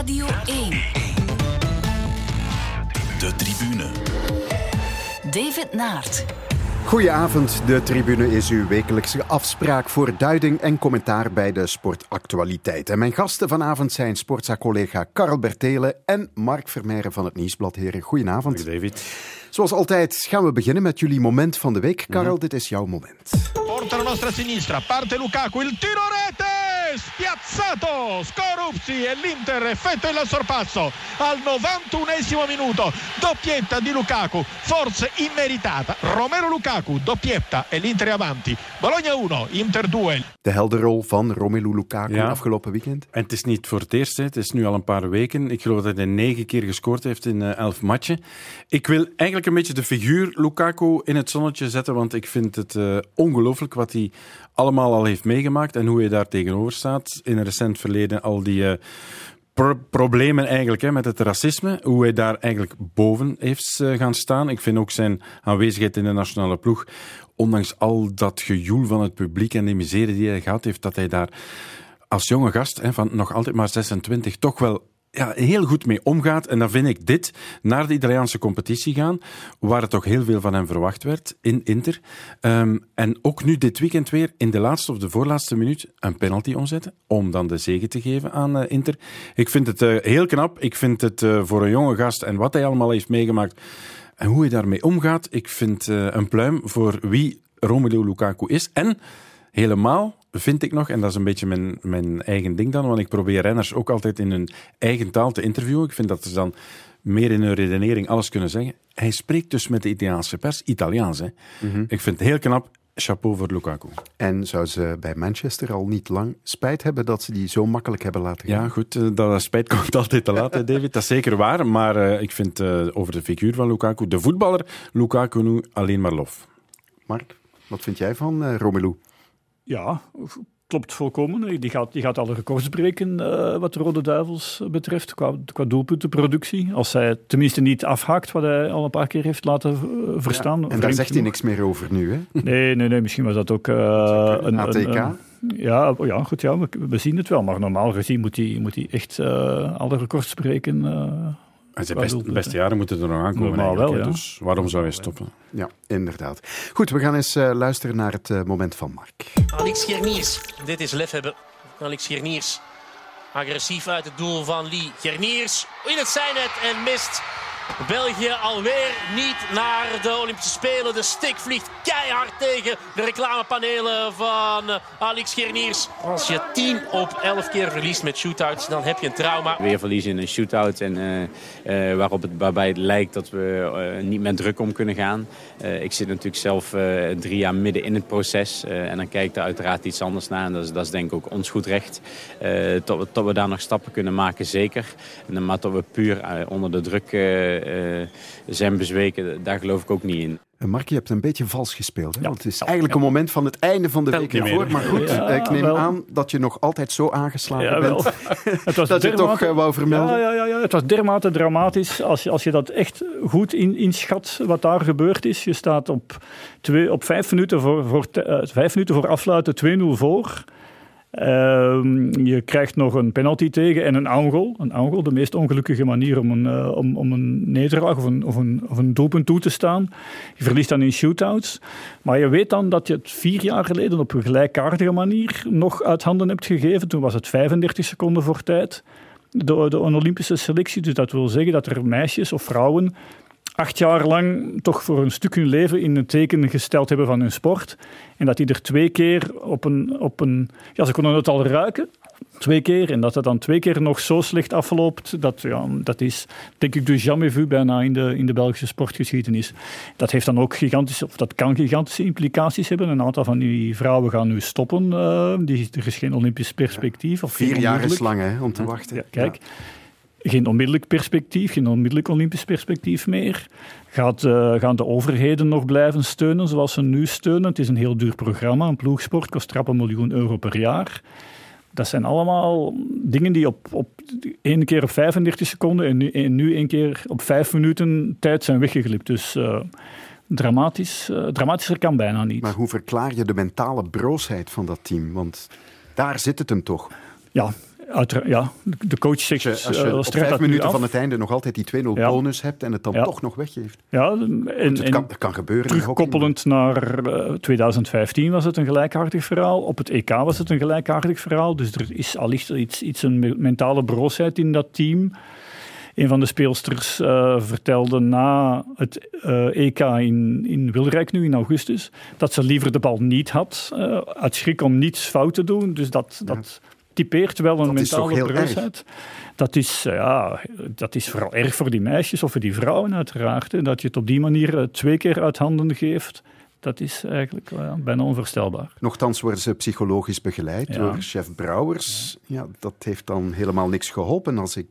Radio 1. De tribune. David Naert. Goedenavond, de tribune is uw wekelijkse afspraak voor duiding en commentaar bij de sportactualiteit. En mijn gasten vanavond zijn sportza-collega Karel Bertelen en Mark Vermeijren van het Nieuwsblad. Heren, goedenavond. Goeie David. Zoals altijd gaan we beginnen met jullie moment van de week. Karel, dit is jouw moment. Porta la nostra sinistra, parte Lukaku, il tiro rete! Spiazzato! Scorupsi e l'Inter effettua il sorpasso al 91esimo minuto. Doppietta di Lukaku, forse immeritata. Romero Lukaku, doppietta e l'Inter è avanti. Bologna 1, Inter 2. De helderrol van Romelu Lukaku Ja. afgelopen weekend. En het is niet voor het eerst, hè. het is nu al een paar weken. Ik geloof dat hij negen keer gescoord heeft in eh, elf matchen. Ik wil eigenlijk een beetje de figuur Lukaku in het zonnetje zetten, want ik vind het eh, ongelooflijk wat hij allemaal al heeft meegemaakt en hoe hij daar tegenover staat. In een recent verleden al die eh, pro- problemen eigenlijk hè, met het racisme, hoe hij daar eigenlijk boven heeft eh, gaan staan. Ik vind ook zijn aanwezigheid in de nationale ploeg, ondanks al dat gejoel van het publiek en de miserie die hij gehad heeft, dat hij daar als jonge gast hè, van nog altijd maar 26 toch wel ja, heel goed mee omgaat. En dan vind ik dit naar de Italiaanse competitie gaan, waar het toch heel veel van hem verwacht werd in Inter. Ehm, en ook nu dit weekend weer in de laatste of de voorlaatste minuut een penalty omzetten, om dan de zege te geven aan eh, Inter. Ik vind het eh, heel knap. Ik vind het eh, voor een jonge gast en wat hij allemaal heeft meegemaakt en hoe hij daarmee omgaat, ik vind een pluim voor wie Romelu Lukaku is. En helemaal vind ik nog, en dat is een beetje mijn, mijn eigen ding dan, want ik probeer renners ook altijd in hun eigen taal te interviewen. Ik vind dat ze dan meer in hun redenering alles kunnen zeggen. Hij spreekt dus met de Italiaanse pers, Italiaans. Hè. Ik vind het heel knap. Chapeau voor Lukaku. En zou ze bij Manchester al niet lang spijt hebben dat ze die zo makkelijk hebben laten gaan? Ja, goed, eh, dat spijt komt altijd te laat, David. Dat is zeker waar. Maar eh, ik vind eh, over de figuur van Lukaku, de voetballer Lukaku nu alleen maar lof. Mark, wat vind jij van Romelu? Ja, klopt volkomen. Die gaat, die gaat alle records breken eh, wat de Rode Duivels betreft qua, qua doelpuntenproductie. Als hij tenminste niet afhaakt wat hij al een paar keer heeft laten eh, verstaan. En daar zegt hij niks meer over nu, hè? Nee, nee, nee, misschien was dat ook eh, een, ATK? een- een- ja, oh ja, goed, ja, we, we zien het wel. Maar normaal gezien moet hij, moet hij echt alle records breken. En zijn best, beste jaren moeten er nog aankomen. Normaal wel, hè. ja. Dus waarom zou hij stoppen? Ja, inderdaad. Goed, we gaan eens eh, luisteren naar het eh, moment van Mark. Alex Gerniers. Dit is lefhebber. Alex Gerniers. Agressief uit het doel van Lee. Gerniers in het zijnet en mist. België alweer niet naar de Olympische Spelen. De stick vliegt keihard tegen de reclamepanelen van eh, Alex Gerniers. Als je 10 op 11 keer verliest met shootouts, dan heb je een trauma. Weer verliezen in een shootout en, eh, eh, waarop het, waarbij het lijkt dat we niet met druk om kunnen gaan. Ik zit natuurlijk zelf drie jaar midden in het proces en dan kijk ik er uiteraard iets anders naar. En dat is, dat is denk ik ook ons goed recht. Tot, we, tot we daar nog stappen kunnen maken, zeker. En, maar tot we puur onder de druk zijn bezweken, daar geloof ik ook niet in. Eh, Mark, je hebt een beetje vals gespeeld. Hè? Ja. Want het is eigenlijk een moment van het einde van de Telt week ervoor. Maar goed, Ja, eh, ik neem wel. aan dat je nog altijd zo aangeslagen Ja, bent. Het was Dat je toch, dermate- eh, wou vermelden? Ja, ja, ja, ja, het was dermate dramatisch. Als je, als je dat echt goed in, inschat wat daar gebeurd is. Je staat op, twee, op vijf, minuten voor, voor, eh, vijf minuten voor afsluiten 2-0 voor. Ehm, je krijgt nog een penalty tegen en een aangoal. Een aangoal, de meest ongelukkige manier om een, eh, om, om een nederlaag of een, of, een, of een doelpunt toe te staan. Je verliest dan in shootouts. Maar je weet dan dat je het vier jaar geleden op een gelijkaardige manier nog uit handen hebt gegeven. Toen was het 35 seconden voor tijd de, de Olympische selectie. Dus dat wil zeggen dat er meisjes of vrouwen acht jaar lang toch voor een stuk hun leven in het teken gesteld hebben van hun sport. En dat die er twee keer op een... Op een ja, ze konden het al ruiken. Twee keer. En dat het dan twee keer nog zo slecht afloopt, dat, ja, dat is denk ik du jamais vu bijna in de, in de Belgische sportgeschiedenis. Dat heeft dan ook gigantische, of dat kan gigantische implicaties hebben. Een aantal van die vrouwen gaan nu stoppen. eh, die, er is geen Olympisch perspectief. Of Vier jaar is lang hè, om te wachten. Ja, kijk, geen onmiddellijk perspectief, geen onmiddellijk Olympisch perspectief meer. Gaat, eh, gaan de overheden nog blijven steunen zoals ze nu steunen? Het is een heel duur programma. Een ploegsport kost trap een miljoen euro per jaar. Dat zijn allemaal dingen die op, op één keer op 35 seconden en nu, en nu één keer op vijf minuten tijd zijn weggeglipt. Dus eh, dramatisch, eh, dramatischer kan bijna niet. Maar hoe verklaar je de mentale broosheid van dat team? Want daar zit het hem toch. Ja, Uitera- ja, de coach zegt... Als je, als je eh, op vijf minuten af. van het einde nog altijd die 2-0 Ja. bonus hebt en het dan Ja. toch nog weggeeft. Ja, en, Het en kan, dat kan gebeuren. terugkoppelend naar eh, 2015 was het een gelijkaardig verhaal. Op het EK was het een gelijkaardig verhaal. Dus er is allicht iets, iets een me- mentale broosheid in dat team. Een van de speelsters eh, vertelde na het eh, EK in, in Wilrijk nu in augustus dat ze liever de bal niet had, eh, uit schrik om niets fout te doen. Dus dat, dat typeert wel een Dat mentale broosheid. Dat is, eh, ja, dat is vooral erg voor die meisjes of voor die vrouwen uiteraard. Hè. Dat je het op die manier eh, twee keer uit handen geeft, dat is eigenlijk eh, bijna onvoorstelbaar. Nochtans worden ze psychologisch begeleid Ja. door chef Brouwers. Ja, dat heeft dan helemaal niks geholpen als ik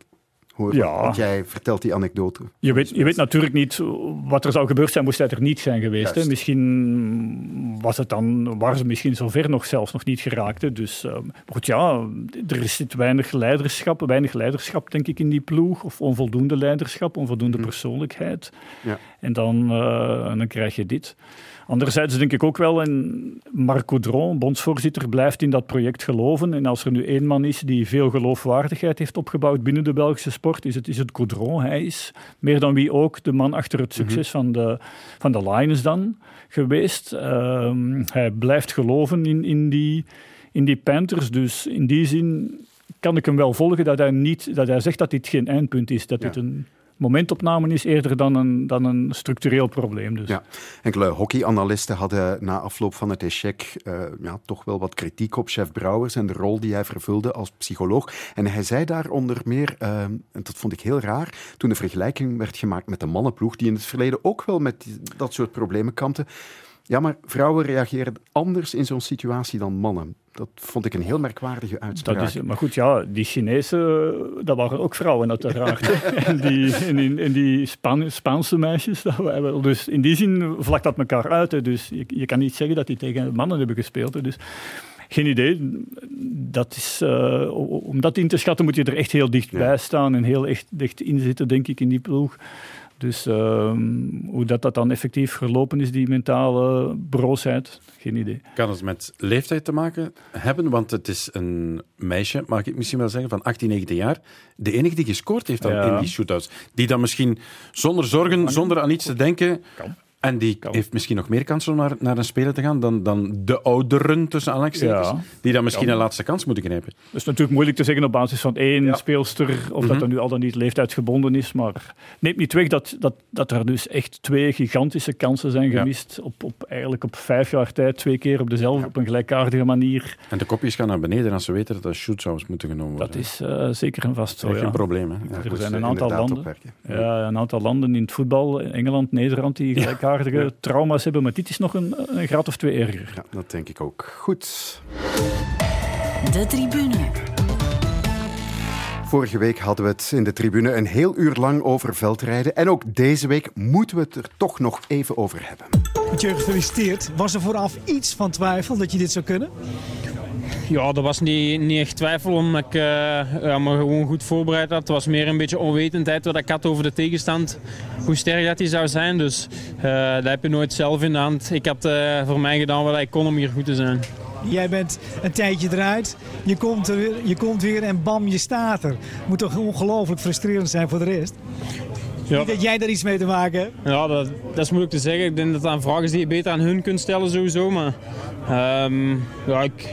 Ja. wat jij vertelt, die anekdote. Je weet, je weet natuurlijk niet wat er zou gebeurd zijn, moest hij er niet zijn geweest. Hè. Misschien was het dan, waren ze misschien zover nog zelfs nog niet geraakt. hè. Dus eh, maar goed, ja, er zit weinig leiderschap, weinig leiderschap denk ik in die ploeg. Of onvoldoende leiderschap, onvoldoende persoonlijkheid. Ja. En dan, eh, en dan krijg je dit. Anderzijds denk ik ook wel, en Marco Dron, bondsvoorzitter, blijft in dat project geloven. En als er nu één man is die veel geloofwaardigheid heeft opgebouwd binnen de Belgische sport, is het, is het Coudron. Hij is meer dan wie ook de man achter het succes van, de, van de Lions dan geweest. Ehm, hij blijft geloven in, in, die, in die Panthers. Dus in die zin kan ik hem wel volgen dat hij, niet, dat hij zegt dat dit geen eindpunt is. Dat Ja. dit een momentopname is eerder dan een, dan een structureel probleem. Dus. Ja. Enkele hockeyanalisten hadden na afloop van het échec eh, ja, toch wel wat kritiek op chef Brouwers en de rol die hij vervulde als psycholoog. En hij zei daar onder meer, eh, en dat vond ik heel raar, toen de vergelijking werd gemaakt met de mannenploeg, die in het verleden ook wel met dat soort problemen kampte. Ja, maar vrouwen reageren anders in zo'n situatie dan mannen. Dat vond ik een heel merkwaardige uitspraak. Dat is, maar goed, ja, die Chinezen, dat waren ook vrouwen uiteraard. en die, en die, en die Span- Spaanse meisjes, dat waren wel. Dus in die zin vlakt dat elkaar uit. Hè. Dus je, je kan niet zeggen dat die tegen mannen hebben gespeeld. Hè. Dus geen idee. Dat is, eh, om dat in te schatten moet je er echt heel dichtbij staan en heel echt dicht in zitten, denk ik, in die ploeg. Dus ehm, hoe dat, dat dan effectief verlopen is, die mentale broosheid, geen idee. Kan het met leeftijd te maken hebben? Want het is een meisje, mag ik misschien wel zeggen, van 18, 19 jaar. De enige die gescoord heeft dan Ja. in die shootouts. Die dan misschien zonder zorgen, zonder aan iets te denken... Kan. En die Kan. heeft misschien nog meer kans om naar, naar een speler te gaan dan, dan de ouderen, tussen aanhalingstekens, Ja. die dan misschien Kan. een laatste kans moeten grijpen. Het is natuurlijk moeilijk te zeggen op basis van één Ja. speelster, of dat Mhm. er nu al dan niet leeftijdsgebonden is. Maar neemt niet weg dat, dat, dat er dus echt twee gigantische kansen zijn Ja. gemist. Op, op, eigenlijk op vijf jaar tijd, twee keer op dezelfde, op een gelijkaardige manier. En de kopjes gaan naar beneden als ze weten dat dat shootsouts moeten genomen worden. Dat is eh, zeker en vast zo. Echt Ja. een probleem. Hè? Ja, er zijn een aantal landen. Ja, een aantal landen in het voetbal, Engeland, Nederland, die gelijkaardige trauma's hebben. Maar dit is nog een, een graad of twee erger. Ja, dat denk ik ook. Goed. De tribune. Vorige week hadden we het in de tribune een heel uur lang over veldrijden. En ook deze week moeten we het er toch nog even over hebben. Mathieu, gefeliciteerd. Was er vooraf iets van twijfel dat je dit zou kunnen? Ja, er was niet, niet echt twijfel omdat ik ja, me gewoon goed voorbereid had. Het was meer een beetje onwetendheid wat ik had over de tegenstand. Hoe sterk dat die zou zijn. Dus eh dat heb je nooit zelf in de hand. Ik had eh, voor mij gedaan wat ik kon om hier goed te zijn. Jij bent een tijdje eruit, je komt, er, weer- je komt weer en bam, je staat er. Moet toch ongelooflijk frustrerend zijn voor de rest? Ja, Niet dat jij daar iets mee te maken hebt. ja dat, dat is moeilijk te zeggen. Ik denk dat dat een vraag is die je beter aan hun kunt stellen sowieso. Maar ehm, ja, ik,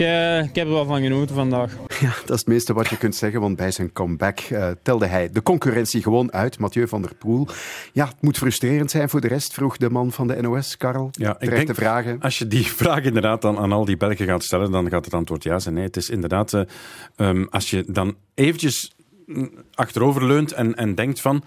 ik, eh, ik heb er wel van genoten vandaag. Ja, dat is het meeste wat je kunt zeggen, want bij zijn comeback eh, telde hij de concurrentie gewoon uit. Mathieu van der Poel. Ja, het moet frustrerend zijn voor de rest, vroeg de man van de NOS, Karel. Ja, ik denk- vragen. Als je die vraag inderdaad dan aan al die Belgen gaat stellen, dan gaat het antwoord ja zijn. Nee, het is inderdaad, eh, ehm, als je dan eventjes mm, achterover leunt en, en denkt van,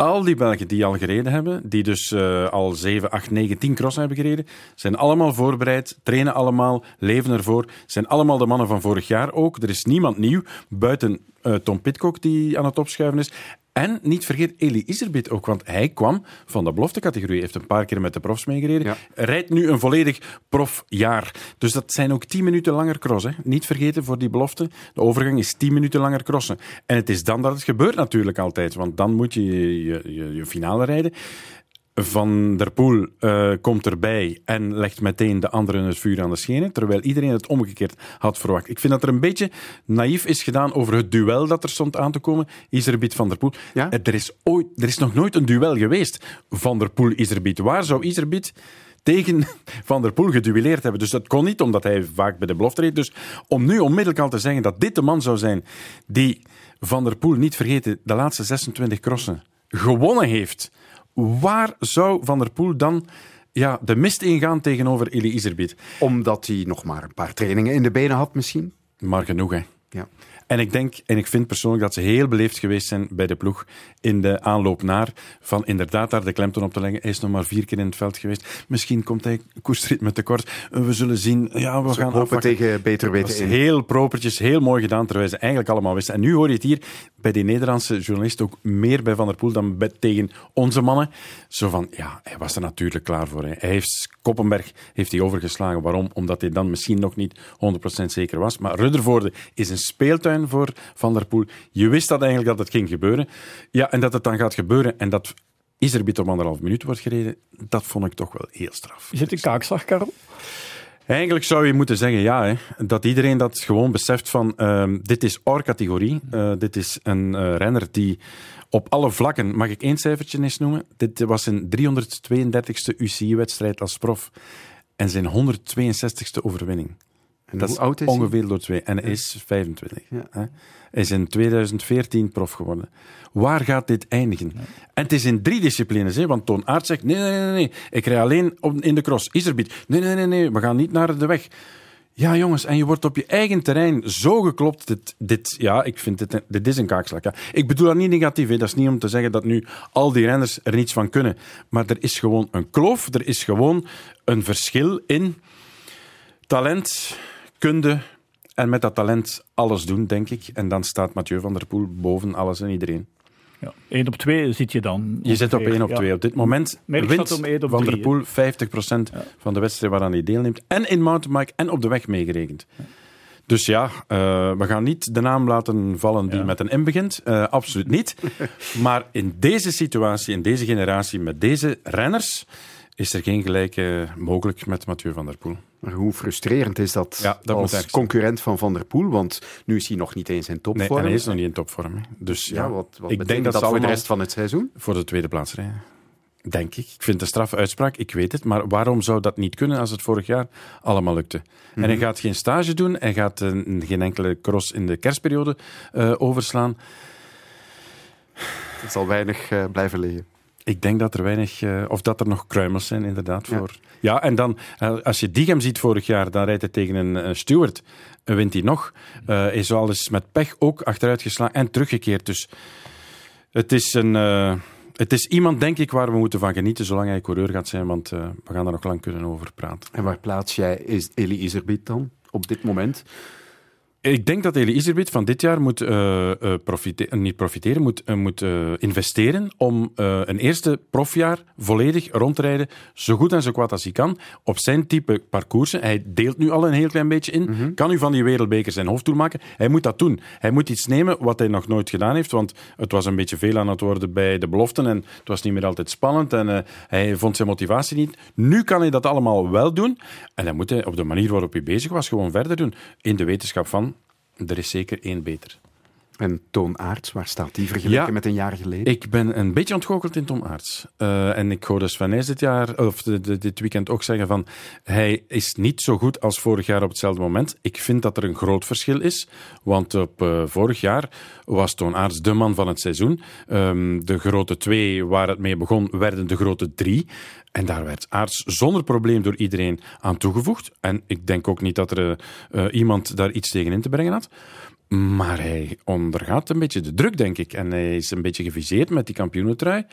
al die Belgen die al gereden hebben, die dus eh, al 7, 8, 9, 10 crossen hebben gereden, zijn allemaal voorbereid, trainen allemaal, leven ervoor, zijn allemaal de mannen van vorig jaar ook. Er is niemand nieuw, buiten eh, Tom Pitcock die aan het opschuiven is. En niet vergeet Eli Iserbit ook, want hij kwam van de beloftecategorie, heeft een paar keer met de profs meegereden, Ja. rijdt nu een volledig profjaar. Dus dat zijn ook 10 minuten langer crossen. Niet vergeten voor die belofte, de overgang is 10 minuten langer crossen. En het is dan dat het gebeurt natuurlijk altijd, want dan moet je je, je, je finale rijden. Van der Poel uh, komt erbij en legt meteen de anderen het vuur aan de schenen, terwijl iedereen het omgekeerd had verwacht. Ik vind dat er een beetje naïef is gedaan over het duel dat er stond aan te komen, Iserbiet Van der Poel. Ja? Er, is ooit, er is nog nooit een duel geweest, Van der Poel-Iserbiet. Waar zou Iserbiet tegen Van der Poel geduelleerd hebben. Dus dat kon niet, omdat hij vaak bij de belofte reed. Dus om nu onmiddellijk al te zeggen dat dit de man zou zijn die Van der Poel, niet vergeten, de laatste 26 crossen gewonnen heeft. Waar zou Van der Poel dan ja, de mist ingaan tegenover Eli Iserbiet? Omdat hij nog maar een paar trainingen in de benen had misschien? Maar genoeg, hè. Ja. En ik denk en ik vind persoonlijk dat ze heel beleefd geweest zijn bij de ploeg in de aanloop naar. Van inderdaad daar de klemtoon op te leggen. Hij is nog maar vier keer in het veld geweest. Misschien komt hij koersritme tekort. We zullen zien. Ja, we gaan hopen tegen beter weten in. Heel propertjes, heel mooi gedaan, terwijl ze eigenlijk allemaal wisten. En nu hoor je het hier bij die Nederlandse journalist ook meer bij Van der Poel dan bij, tegen onze mannen. Zo van, ja, hij was er natuurlijk klaar voor. Hè. Hij heeft Koppenberg heeft hij overgeslagen. Waarom? Omdat hij dan misschien nog niet 100% zeker was. Maar Ruddervoorde is een speeltuin voor Van der Poel. Je wist dat eigenlijk dat het ging gebeuren. Ja, en dat het dan gaat gebeuren en dat Iserbiet om anderhalf minuut wordt gereden, dat vond ik toch wel heel straf. Is het een kaakslag, Karel? Eigenlijk zou je moeten zeggen ja, hè, dat iedereen dat gewoon beseft van uh, dit is our categorie. Uh, dit is een uh, renner die op alle vlakken, mag ik één cijfertje eens noemen? Dit was zijn 332e UCI-wedstrijd als prof en zijn 162e overwinning. En dat is oud is ongeveer door twee. En hij is 25. Ja. Hij is in 2014 prof geworden. Waar gaat dit eindigen? En het is in drie disciplines, hè, want Toon Aert zegt: nee, nee, nee, nee, ik rij alleen in de cross. Iserbiet, nee, nee, nee, nee, we gaan niet naar de weg. Ja, jongens, en je wordt op je eigen terrein zo geklopt. Dit, dit ja, ik vind dit, dit is een kaakslag. Ja. Ik bedoel dat niet negatief. Hè. Dat is niet om te zeggen dat nu al die renners er niets van kunnen. Maar er is gewoon een kloof. Er is gewoon een verschil in talent, kunde en met dat talent alles doen, denk ik. En dan staat Mathieu van der Poel boven alles en iedereen. Ja, 1 op 2 zit je dan. Je zit op 1 op 2. Op dit moment ja. wint Van der Poel 50% ja. van de wedstrijden waaraan hij deelneemt. En in mountainbike en op de weg meegerekend. Dus ja, uh, we gaan niet de naam laten vallen die met een M begint. Uh, absoluut niet. maar in deze situatie, in deze generatie, met deze renners, is er geen gelijke mogelijk met Mathieu van der Poel. Maar hoe frustrerend is dat, ja, dat als concurrent van Van der Poel? Want nu is hij nog niet eens in topvorm. Nee, en hij is nog niet in topvorm. Dus ja, ja wat, wat ik denk dat, dat voor de rest van het seizoen? Voor de tweede plaats rijden. Denk ik. Ik vind het een straffe uitspraak, ik weet het. Maar waarom zou dat niet kunnen als het vorig jaar allemaal lukte? En hij mhm. gaat geen stage doen, hij gaat uh, geen enkele cross in de kerstperiode uh, overslaan. Het zal weinig uh, blijven liggen. Ik denk dat er weinig, uh, of dat er nog kruimels zijn, inderdaad. Voor. Ja, en dan, uh, als je Diegem ziet vorig jaar, dan rijdt hij tegen een uh, Stewart. En wint hij nog. hij is al eens met pech ook achteruit geslagen en teruggekeerd. Dus het is, een, het is iemand, denk ik, waar we moeten van genieten, zolang hij coureur gaat zijn. Want we gaan daar nog lang kunnen over praten. En waar plaats jij is Eli Iserbiet dan, op dit moment? Ik denk dat Eli Iserbiet van dit jaar moet uh, uh, profiteren, niet profiteren, moet, uh, moet investeren om een eerste profjaar volledig rond te rijden, zo goed en zo kwaad als hij kan, op zijn type parcoursen. Hij deelt nu al een heel klein beetje in, mm kan u van die wereldbeker zijn hoofddoel maken. Hij moet dat doen. Hij moet iets nemen wat hij nog nooit gedaan heeft, want het was een beetje veel aan het worden bij de beloften en het was niet meer altijd spannend en hij vond zijn motivatie niet. Nu kan hij dat allemaal wel doen en dan moet hij op de manier waarop hij bezig was gewoon verder doen, in de wetenschap van er is zeker één beter. En Toon Aerts, waar staat die vergeleken met een jaar geleden? Ik ben een beetje ontgoocheld in Toon Aerts. Uh, en ik hoorde Sven Nijs dit, jaar, of dit weekend ook zeggen van hij is niet zo goed als vorig jaar op hetzelfde moment. Ik vind dat er een groot verschil is. Want op uh, vorig jaar was Toon Aerts de man van het seizoen. Um, de grote twee waar het mee begon, werden de grote drie. En daar werd Aarts zonder probleem door iedereen aan toegevoegd. En ik denk ook niet dat er uh, iemand daar iets tegen in te brengen had. Maar hij ondergaat een beetje de druk, denk ik. En hij is een beetje geviseerd met die kampioenentrui.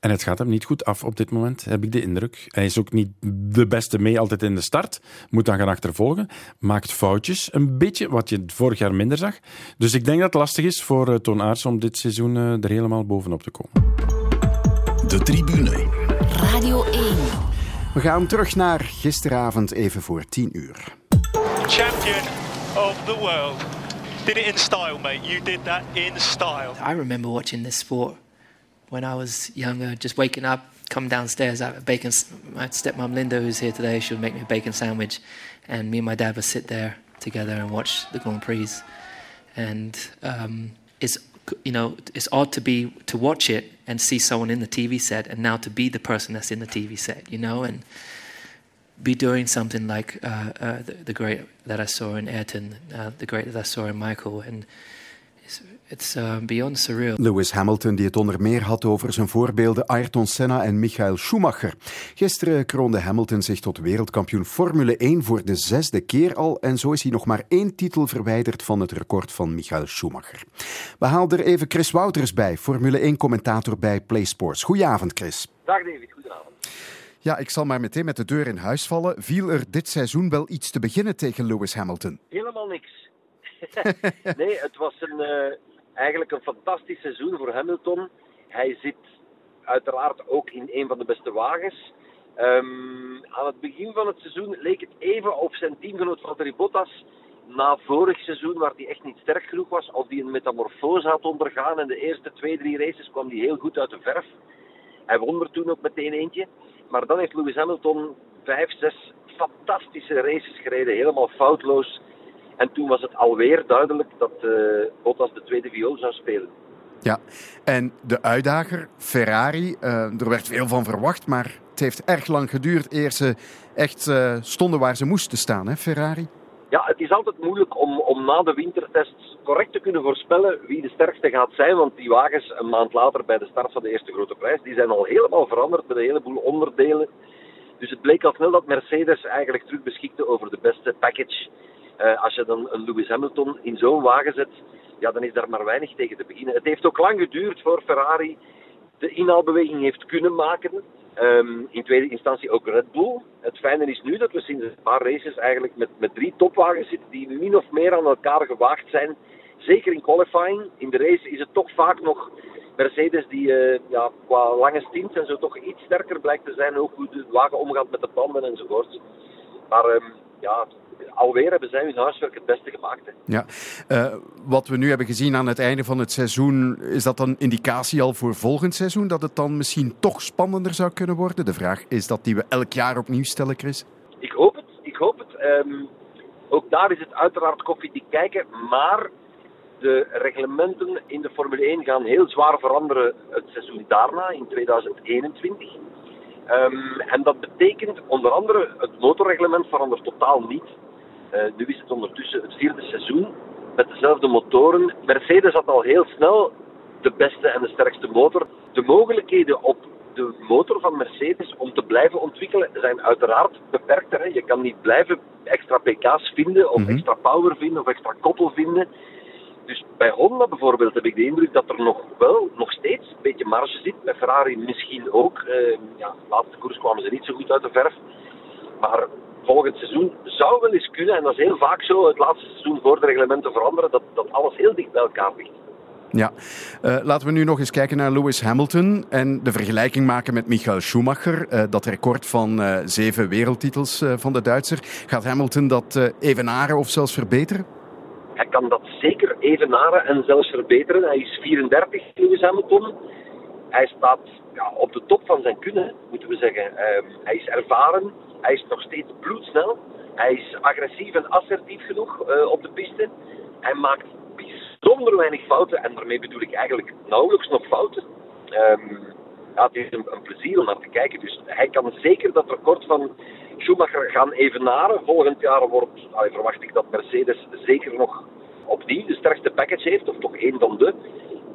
En het gaat hem niet goed af op dit moment, heb ik de indruk. Hij is ook niet de beste mee altijd in de start. Moet dan gaan achtervolgen. Maakt foutjes, een beetje, wat je vorig jaar minder zag. Dus ik denk dat het lastig is voor uh, Toon Aerts om dit seizoen uh, er helemaal bovenop te komen. De tribune. Radio 1. We gaan terug naar gisteravond even voor 10 uur. Champion of the world. Did it in style, mate. You did that in style. I remember watching this sport when I was younger, just waking up come downstairs. I bacon. My stepmom Linda, who's here today, she would make me a bacon sandwich, and me and my dad would sit there together and watch the Grand Prix. And um, it's you know it's odd to be to watch it and see someone in the TV set, and now to be the person that's in the TV set, you know, and be doing something like uh, uh, the, the, great that I saw in Ayrton, uh, the great that I saw in Michael, and it's, it's uh, beyond surreal. Lewis Hamilton die het onder meer had over zijn voorbeelden Ayrton Senna en Michael Schumacher. Gisteren kroonde Hamilton zich tot wereldkampioen Formule 1 voor de zesde keer al en zo is hij nog maar één titel verwijderd van het record van Michael Schumacher. We haalden er even Chris Wouters bij, Formule 1 commentator bij PlaySports. Goedenavond Chris. Dag David, goedenavond. Ja, ik zal maar meteen met de deur in huis vallen. Viel er dit seizoen wel iets te beginnen tegen Lewis Hamilton? Helemaal niks. nee, het was een, uh, eigenlijk een fantastisch seizoen voor Hamilton. Hij zit uiteraard ook in een van de beste wagens. Um, aan het begin van het seizoen leek het even of zijn teamgenoot Valtteri Bottas na vorig seizoen, waar hij echt niet sterk genoeg was, of die een metamorfose had ondergaan. En de eerste twee, drie races kwam hij heel goed uit de verf. Hij won er toen ook meteen eentje. Maar dan heeft Lewis Hamilton vijf, zes fantastische races gereden, helemaal foutloos. En toen was het alweer duidelijk dat uh, Bottas de tweede viool zou spelen. Ja, en de uitdager, Ferrari, uh, er werd veel van verwacht, maar het heeft erg lang geduurd eer ze echt uh, stonden waar ze moesten staan, hè, Ferrari? Ja, het is altijd moeilijk om, om na de wintertests correct te kunnen voorspellen wie de sterkste gaat zijn. Want die wagens een maand later bij de start van de eerste grote prijs, die zijn al helemaal veranderd met een heleboel onderdelen. Dus het bleek al snel dat Mercedes eigenlijk terug beschikte over de beste package. Uh, als je dan een Lewis Hamilton in zo'n wagen zet, ja, dan is daar maar weinig tegen te beginnen. Het heeft ook lang geduurd voor Ferrari de inhaalbeweging heeft kunnen maken. Um, in tweede instantie ook Red Bull. Het fijne is nu dat we sinds een paar races eigenlijk met, met drie topwagens zitten die min of meer aan elkaar gewaagd zijn. Zeker in qualifying. In de race is het toch vaak nog Mercedes die uh, ja, qua lange stints en zo toch iets sterker blijkt te zijn. Ook hoe de wagen omgaat met de banden enzovoort. Maar um, ja, alweer hebben zij hun huiswerk het beste gemaakt. Hè. Ja. Uh, wat we nu hebben gezien aan het einde van het seizoen, is dat dan indicatie al voor volgend seizoen? Dat het dan misschien toch spannender zou kunnen worden? De vraag is dat die we elk jaar opnieuw stellen, Chris. Ik hoop het. Ik hoop het. Um, ook daar is het uiteraard koffiedik kijken, maar de reglementen in de Formule 1 gaan heel zwaar veranderen het seizoen daarna, in 2021. Um, en dat betekent onder andere het motorreglement verandert totaal niet. Uh, nu is het ondertussen het vierde seizoen met dezelfde motoren. Mercedes had al heel snel de beste en de sterkste motor. De mogelijkheden op de motor van Mercedes om te blijven ontwikkelen zijn uiteraard beperkter. Hè. Je kan niet blijven extra pk's vinden, of mm -hmm. extra power vinden, of extra koppel vinden. Dus bij Honda bijvoorbeeld heb ik de indruk dat er nog wel, nog steeds een beetje marge zit. Bij Ferrari misschien ook. Uh, ja, de laatste koers kwamen ze niet zo goed uit de verf. Maar volgend seizoen zou wel eens kunnen, en dat is heel vaak zo, het laatste seizoen voor de reglementen veranderen, dat, dat alles heel dicht bij elkaar ligt. Ja, uh, laten we nu nog eens kijken naar Lewis Hamilton en de vergelijking maken met Michael Schumacher. Uh, dat record van zeven wereldtitels van de Duitser. Gaat Hamilton dat evenaren of zelfs verbeteren? Hij kan dat zeker evenaren en zelfs verbeteren. Hij is 34, Lewis Hamilton. Hij staat ja, op de top van zijn kunnen, moeten we zeggen. Uh, hij is ervaren, hij is nog steeds bloedsnel. Hij is agressief en assertief genoeg uh, op de piste. Hij maakt bijzonder weinig fouten en daarmee bedoel ik eigenlijk nauwelijks nog fouten. Um, ja, het is een, een, plezier om naar te kijken. Dus hij kan zeker dat record van Schumacher gaan evenaren. Volgend jaar wordt, verwacht ik dat Mercedes zeker nog opnieuw de sterkste package heeft, of toch één van de.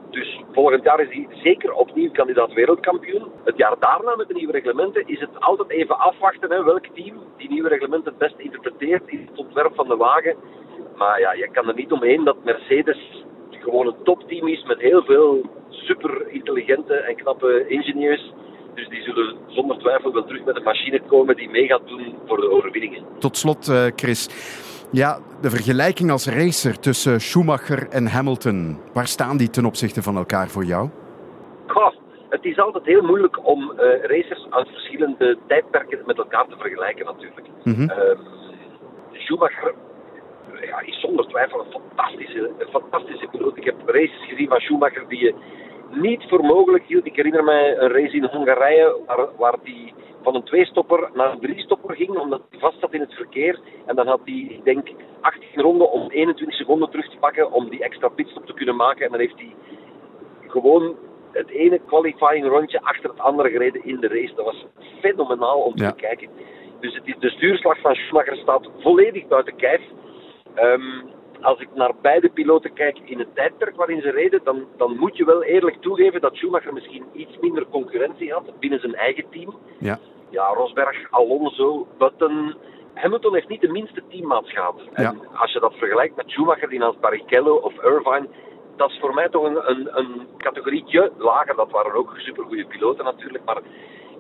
Dus volgend jaar is hij zeker opnieuw kandidaat wereldkampioen. Het jaar daarna met de nieuwe reglementen is het altijd even afwachten hè, welk team die nieuwe reglementen het best interpreteert in het ontwerp van de wagen. Maar ja, je kan er niet omheen dat Mercedes gewoon een topteam is met heel veel super intelligente en knappe ingenieurs. Dus die zullen zonder twijfel wel terug met een machine komen die mee gaat doen voor de overwinningen. Tot slot, uh, Chris. Ja, de vergelijking als racer tussen Schumacher en Hamilton, waar staan die ten opzichte van elkaar voor jou? Goh, het is altijd heel moeilijk om uh, racers uit verschillende tijdperken met elkaar te vergelijken natuurlijk. Mm -hmm. uh, Schumacher ja, is zonder twijfel een fantastische, een fantastische piloot. Ik heb races gezien van Schumacher die je niet voor mogelijk hield. Ik herinner mij een race in Hongarije waar, waar die van een tweestopper naar een driestopper ging, omdat hij vast zat in het verkeer. En dan had hij, ik denk, 18 ronden om 21 seconden terug te pakken om die extra pitstop te kunnen maken. En dan heeft hij gewoon het ene qualifying rondje achter het andere gereden in de race. Dat was fenomenaal om te kijken. Dus het is, de stuurslag van Schumacher staat volledig buiten kijf. Um, als ik naar beide piloten kijk in het tijdperk waarin ze reden, dan, dan moet je wel eerlijk toegeven dat Schumacher misschien iets minder concurrentie had binnen zijn eigen team. Ja. Ja, Rosberg, Alonso, Button. Hamilton heeft niet de minste teammaats gehad. En als je dat vergelijkt met Schumacher, die als Barrichello of Irvine, dat is voor mij toch een, een, een categorietje lager. Dat waren ook supergoeie piloten natuurlijk. Maar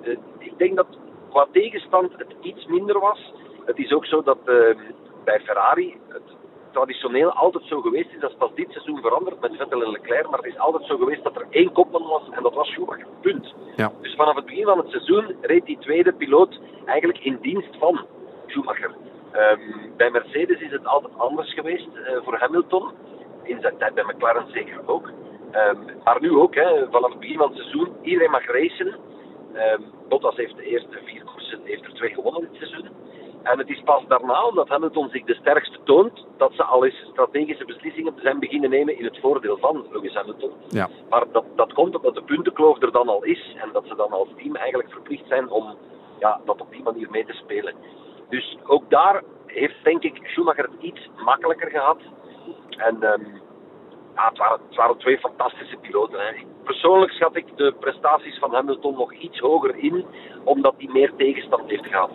uh, ik denk dat qua tegenstand het iets minder was. Het is ook zo dat uh, bij Ferrari het traditioneel altijd zo geweest is. Dat is pas dit seizoen veranderd met Vettel en Leclerc. Maar het is altijd zo geweest dat er één kopman was en dat was Schumacher. Punt. Ja. Dus vanaf het begin van het seizoen reed die tweede piloot eigenlijk in dienst van Schumacher. Um, bij Mercedes is het altijd anders geweest uh, voor Hamilton. In zijn tijd bij McLaren zeker ook. Um, maar nu ook, hè, vanaf het begin van het seizoen. Iedereen mag racen. Um, Bottas heeft de eerste vier koersen, heeft er twee gewonnen dit seizoen. En het is pas daarna, omdat Hamilton zich de sterkste toont, dat ze al eens strategische beslissingen zijn beginnen nemen in het voordeel van Lewis Hamilton. Ja. Maar dat, dat komt omdat de puntenkloof er dan al is en dat ze dan als team eigenlijk verplicht zijn om ja, dat op die manier mee te spelen. Dus ook daar heeft denk ik Schumacher het iets makkelijker gehad. En um, ja, het, waren, het waren twee fantastische piloten. Hè. Persoonlijk schat ik de prestaties van Hamilton nog iets hoger in, omdat hij meer tegenstand heeft gehad.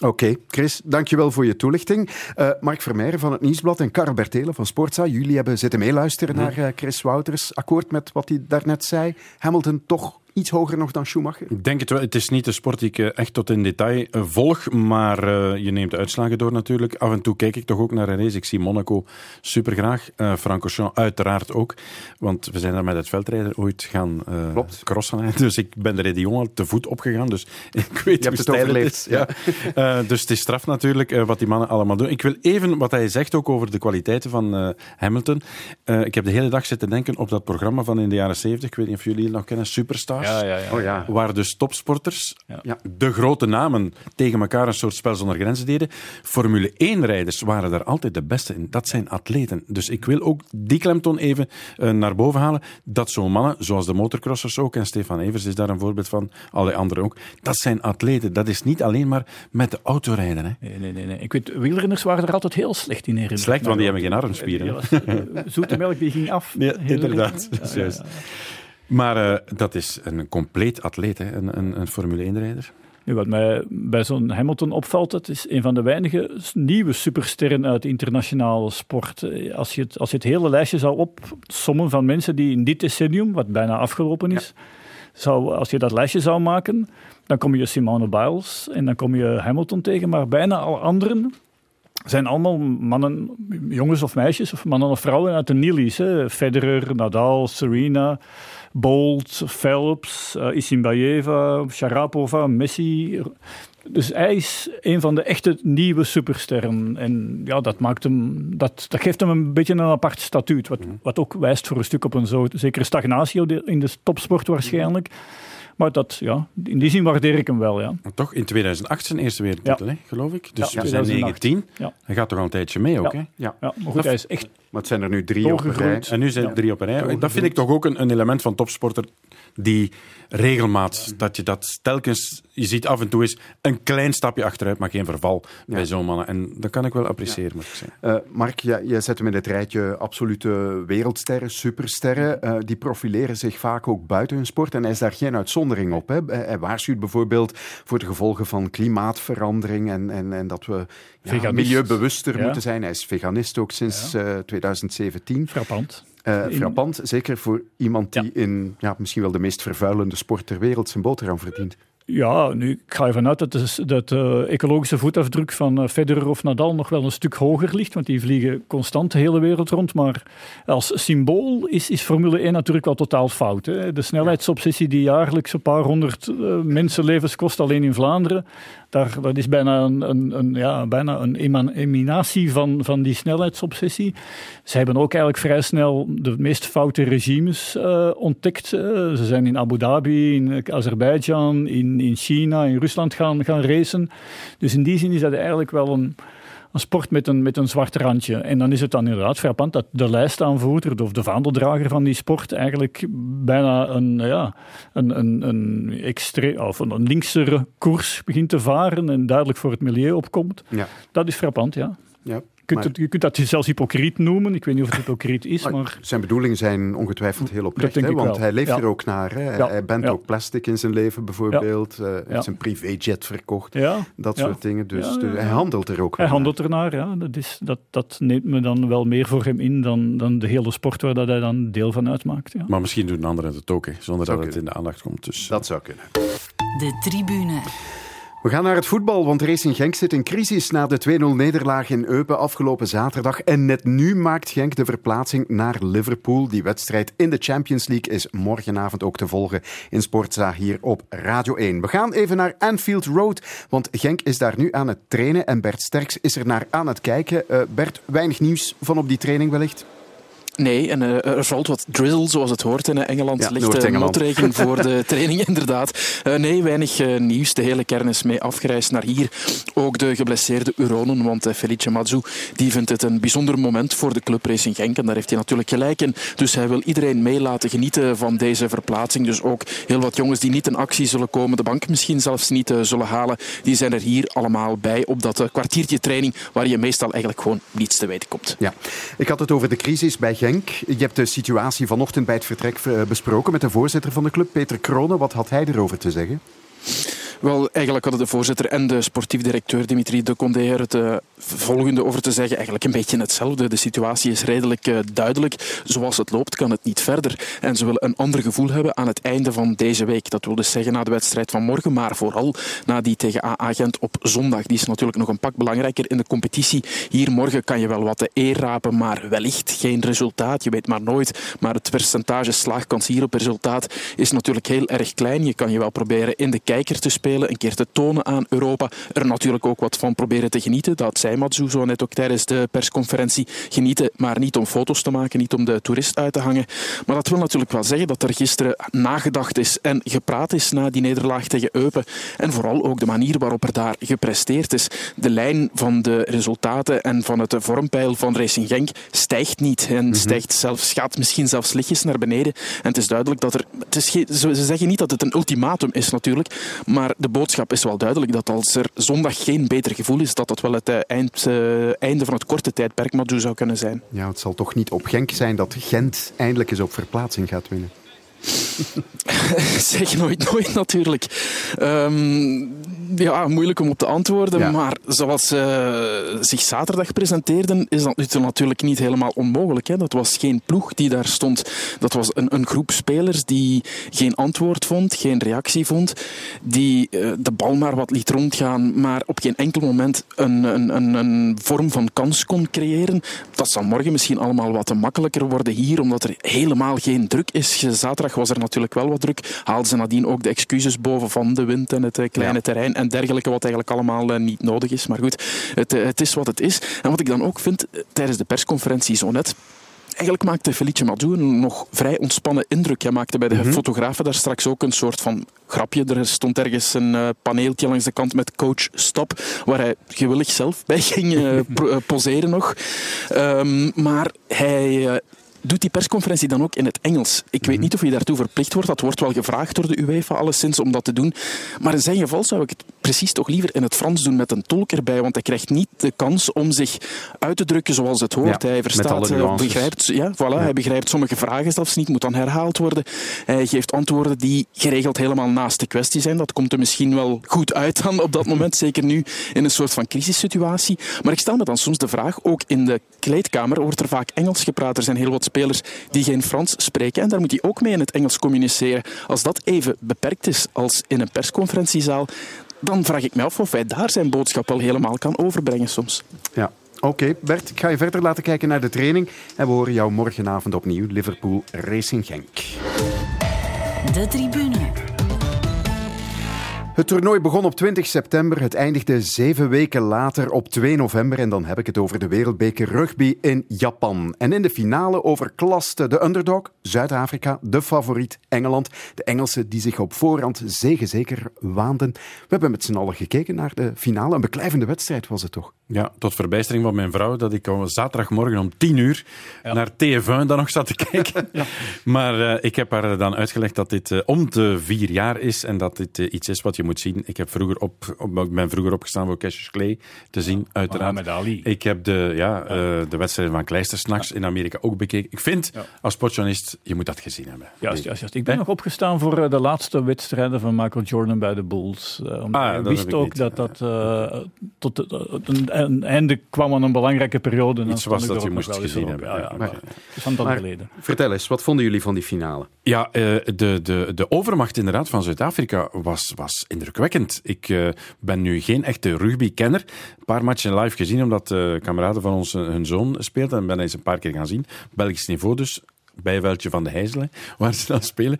Oké, Chris, dankjewel voor je toelichting. Uh, Mark Vermeijren van het Nieuwsblad en Karel Bertelen van Sportza. Jullie hebben zitten meeluisteren naar uh, Chris Wouters. Akkoord met wat hij daarnet zei. Hamilton toch iets hoger nog dan Schumacher? Ik denk het wel. Het is niet de sport die ik echt tot in detail volg, maar uh, je neemt de uitslagen door natuurlijk. Af en toe kijk ik toch ook naar een race. Ik zie Monaco super graag. Uh, Francorchamps uiteraard ook, want we zijn daar met het veldrijden ooit gaan uh, crossen. Dus ik ben er de jongen te voet opgegaan, dus ik weet je hoe het overleefd. Ja. uh, dus het is straf natuurlijk wat die mannen allemaal doen. Ik wil even wat hij zegt ook over de kwaliteiten van Hamilton. ik heb de hele dag zitten denken op dat programma van in de jaren 70. Ik weet niet of jullie het nog kennen, Superstar. Ja, ja, ja. Oh, ja. Waar dus topsporters, ja. de grote namen, tegen elkaar een soort spel zonder grenzen deden. Formule 1-rijders waren daar altijd de beste in. Dat zijn atleten. Dus ik wil ook die klemtoon even uh, naar boven halen. Dat zo'n mannen, zoals de motocrossers ook, en Stefan Evers is daar een voorbeeld van, alle anderen ook. Dat zijn atleten. Dat is niet alleen maar met de auto rijden. Hè. Nee, nee, nee, nee. Ik weet, wielrenners waren er altijd heel slecht in. Herinneren. Slecht, want die hebben geen armspieren. Zoete melk die ging af. Ja, inderdaad. Ja, ja, ja. Maar uh, dat is een compleet atleet, hè? Een, een, een Formule 1-rijder. Nu, wat mij bij zo'n Hamilton opvalt, dat is een van de weinige nieuwe supersterren uit de internationale sport. Als je het, als je het hele lijstje zou opsommen van mensen die in dit decennium, wat bijna afgelopen is, ja. zou, als je dat lijstje zou maken, dan kom je Simone Biles en dan kom je Hamilton tegen, maar bijna alle anderen zijn allemaal mannen, jongens of meisjes, of mannen of vrouwen uit de Nili's. Hè. Federer, Nadal, Serena, Bolt, Phelps, uh, Isimbayeva, Sharapova, Messi. Dus hij is een van de echte nieuwe supersterren. En ja, dat, maakt hem, dat, dat geeft hem een beetje een apart statuut. Wat, wat ook wijst voor een stuk op een zo, zekere stagnatie in de topsport waarschijnlijk. Maar dat, ja, in die zin waardeer ik hem wel, ja. Maar toch, in 2008 zijn eerste wereldtitel, ja. hè, geloof ik. Dus ja, we zijn 19. Ja. Hij gaat toch al een tijdje mee ook, ja. hè? Ja. ja, maar goed, hij is echt... Maar het zijn er nu drie op een rij. En nu zijn er drie op een rij. Dat vind ik toch ook een, een element van topsporter die regelmaat, dat je dat telkens, je ziet af en toe is een klein stapje achteruit, maar geen verval ja. bij zo'n mannen. En dat kan ik wel appreciëren, ja. moet ik zeggen. Uh, Mark, ja, jij zet hem in het rijtje absolute wereldsterren, supersterren. Uh, die profileren zich vaak ook buiten hun sport en hij is daar geen uitzondering op. Hè. Hij waarschuwt bijvoorbeeld voor de gevolgen van klimaatverandering en, en, en dat we ja, milieubewuster ja. moeten zijn. Hij is veganist ook sinds uh, 2017. Frappant. Uh, frappant, zeker voor iemand die ja. in ja, misschien wel de meest vervuilende sport ter wereld zijn boterham verdient. Ja, nu, ik ga ervan uit dat de, dat de ecologische voetafdruk van Federer of Nadal nog wel een stuk hoger ligt, want die vliegen constant de hele wereld rond. Maar als symbool is, is Formule 1 natuurlijk wel totaal fout. Hè. De snelheidsobsessie die jaarlijks een paar honderd mensenlevens kost alleen in Vlaanderen, dat is bijna een, een, ja, bijna een emanatie van, van die snelheidsobsessie. Ze hebben ook eigenlijk vrij snel de meest foute regimes uh, ontdekt. Uh, ze zijn in Abu Dhabi, in Azerbeidzjan, in, in China, in Rusland gaan, gaan racen. Dus in die zin is dat eigenlijk wel een een sport met een, met een zwart randje. En dan is het dan inderdaad frappant dat de lijstaanvoerder of de vaandeldrager van die sport eigenlijk bijna een, ja, een, een, een, extre of een linksere koers begint te varen en duidelijk voor het milieu opkomt. Ja. Dat is frappant, ja. Ja, je kunt, je kunt dat zelfs hypocriet noemen. Ik weet niet of het hypocriet is, maar... Zijn bedoelingen zijn ongetwijfeld heel oprecht, hè? want hij leeft er ook naar. Hè? Ja. Hij bent ook plastic in zijn leven bijvoorbeeld. Uh, hij heeft zijn privéjet verkocht. Dat soort dingen. Dus, dus, hij handelt er ook Hij handelt ernaar, ja. Dat, is, dat, dat neemt me dan wel meer voor hem in dan, dan de hele sport waar dat hij dan deel van uitmaakt. Maar misschien doen anderen het ook, hè, zonder dat, dat het in de aandacht komt. Dus. Dat zou kunnen. De tribune. We gaan naar het voetbal, want Racing Genk zit in crisis na de 2-0-nederlaag in Eupen afgelopen zaterdag. En net nu maakt Genk de verplaatsing naar Liverpool. Die wedstrijd in de Champions League is morgenavond ook te volgen in Sportza hier op Radio 1. We gaan even naar Anfield Road, want Genk is daar nu aan het trainen en Bert Sterks is er naar aan het kijken. Uh, Bert, weinig nieuws van op die training wellicht? Nee, en uh, er valt wat drizzle, zoals het hoort in Engeland. Ja, Ligt motregen voor de training, inderdaad. Uh, nee, weinig nieuws. De hele kern is mee afgereisd naar hier. Ook de geblesseerde Uronen, want Felice Mazzu die vindt het een bijzonder moment voor de club Racing Genk. En daar heeft hij natuurlijk gelijk in. Dus hij wil iedereen mee laten genieten van deze verplaatsing. Dus ook heel wat jongens die niet in actie zullen komen, de bank misschien zelfs niet zullen halen, die zijn er hier allemaal bij op dat kwartiertje training waar je meestal eigenlijk gewoon niets te weten komt. Ja, ik had het over de crisis bij Genk. Je hebt de situatie vanochtend bij het vertrek eh, besproken met de voorzitter van de club, Peter Kronen. Wat had hij erover te zeggen? Wel, eigenlijk hadden de voorzitter en de sportief directeur Dimitri de Condé het uh, volgende over te zeggen. Eigenlijk een beetje hetzelfde. De situatie is redelijk uh, duidelijk. Zoals het loopt, kan het niet verder. En ze willen een ander gevoel hebben aan het einde van deze week. Dat wil dus zeggen na de wedstrijd van morgen, maar vooral na die tegen A-agent op zondag. Die is natuurlijk nog een pak belangrijker in de competitie. Hier morgen kan je wel wat de eer rapen, maar wellicht geen resultaat. Je weet maar nooit. Maar het percentage slaagkans hier op resultaat is natuurlijk heel erg klein. Je kan je wel proberen in de kijker te spelen een keer te tonen aan Europa. Er natuurlijk ook wat van proberen te genieten. Dat zei Matsu zo net ook tijdens de persconferentie. Genieten, maar niet om foto's te maken, niet om de toerist uit te hangen. Maar dat wil natuurlijk wel zeggen dat er gisteren nagedacht is en gepraat is na die nederlaag tegen Eupen. En vooral ook de manier waarop er daar gepresteerd is. De lijn van de resultaten en van het vormpeil van Racing Genk stijgt niet. En mhm. stijgt zelfs, gaat misschien zelfs lichtjes naar beneden. En het is duidelijk dat er... Het is ze zeggen niet dat het een ultimatum is natuurlijk, maar de boodschap is wel duidelijk dat als er zondag geen beter gevoel is, dat dat wel het eh, eind, uh, einde van het korte tijdperk Madju zou kunnen zijn. Ja, het zal toch niet op Genk zijn dat Gent eindelijk eens op verplaatsing gaat winnen. zeg nooit nooit natuurlijk. Um, ja, moeilijk om op te antwoorden. Maar zoals ze zich zaterdag presenteerden, is dat natuurlijk niet helemaal onmogelijk. Hè. Dat was geen ploeg die daar stond. Dat was een, een groep spelers die geen antwoord vond, geen reactie vond. Die uh, de bal maar wat liet rondgaan, maar op geen enkel moment een, een, een, een vorm van kans kon creëren. Dat zal morgen misschien allemaal wat makkelijker worden hier, omdat er helemaal geen druk is. Zaterdag was er natuurlijk wel wat druk. Haalden ze nadien ook de excuses boven van de wind en het eh, kleine terrein en dergelijke, wat eigenlijk allemaal eh, niet nodig is. Maar goed, het, eh, het is wat het is. En wat ik dan ook vind, tijdens de persconferentie zo net, Eigenlijk maakte Felice Madou een nog vrij ontspannen indruk. Hij maakte bij de mhm. fotografen daar straks ook een soort van grapje. Er stond ergens een paneeltje langs de kant met coach stop, waar hij gewillig zelf bij ging poseren nog. Um, maar hij doet die persconferentie dan ook in het Engels. Ik weet mhm. niet of je daartoe verplicht wordt. Dat wordt wel gevraagd door de UEFA alleszins om dat te doen. Maar in zijn geval zou ik het precies toch liever in het Frans doen met een tolk erbij, want hij krijgt niet de kans om zich uit te drukken zoals het hoort. Ja, hij verstaat, eh, begrijpt, ja, voilà, hij begrijpt sommige vragen zelfs niet, moet dan herhaald worden. Hij geeft antwoorden die geregeld helemaal naast de kwestie zijn. Dat komt er misschien wel goed uit dan op dat moment, zeker nu in een soort van crisissituatie. Maar ik stel me dan soms de vraag, ook in de kleedkamer wordt er vaak Engels gepraat. Er zijn heel wat spelers die geen Frans spreken en daar moet hij ook mee in het Engels communiceren. Als dat even beperkt is als in een persconferentiezaal, dan vraag ik me af of hij daar zijn boodschap wel helemaal kan overbrengen soms. Ja. Oké, Bert, ik ga je verder laten kijken naar de training. En we horen jou morgenavond opnieuw. Liverpool Racing Genk. De tribune. Het toernooi begon op 20 september. Het eindigde zeven weken later op 2 november. En dan heb ik het over de Wereldbeker Rugby in Japan. En in de finale overklaste de underdog, Zuid-Afrika, de favoriet Engeland. De Engelsen die zich op voorhand zeker waanden. We hebben met z'n allen gekeken naar de finale. Een beklijvende wedstrijd was het toch? Ja, tot verbijstering van mijn vrouw dat ik al zaterdagmorgen om 10 uur naar TF1 dan nog zat te kijken. Maar eh, ik heb haar dan uitgelegd dat dit eh, om de vier jaar is en dat dit eh, iets is wat je moet zien. Ik, heb vroeger op, op, ik ben vroeger opgestaan voor Cassius Clay te zien, uiteraard. Mohammed Ali. Ik heb de, ja, eh, de wedstrijden van Kleister s'nachts in Amerika ook bekeken. Ik vind, als sportjournalist, je moet dat gezien hebben. Juist, juist, juist. Ik ben nog opgestaan voor eh, de laatste wedstrijden van Michael Jordan bij de Bulls. Uh, omdat Ah, ik wist heb ik ook niet. dat dat eh, tot het- een, een einde kwam aan een belangrijke periode. En Iets was dat je moest gezien hebben. Ja, Ja, maar- van dat Maar- geleden. Vertel eens, wat vonden jullie van die finale? Ja, eh, de, de, de overmacht inderdaad van Zuid-Afrika was, was indrukwekkend. Ik eh, ben nu geen echte rugby-kenner. Een paar matchen live gezien, omdat eh kameraden van ons eh, hun zoon speelden. En ben eens een paar keer gaan zien. Belgisch niveau dus. Bijveldje van de Heijzelen, waar ze dan spelen.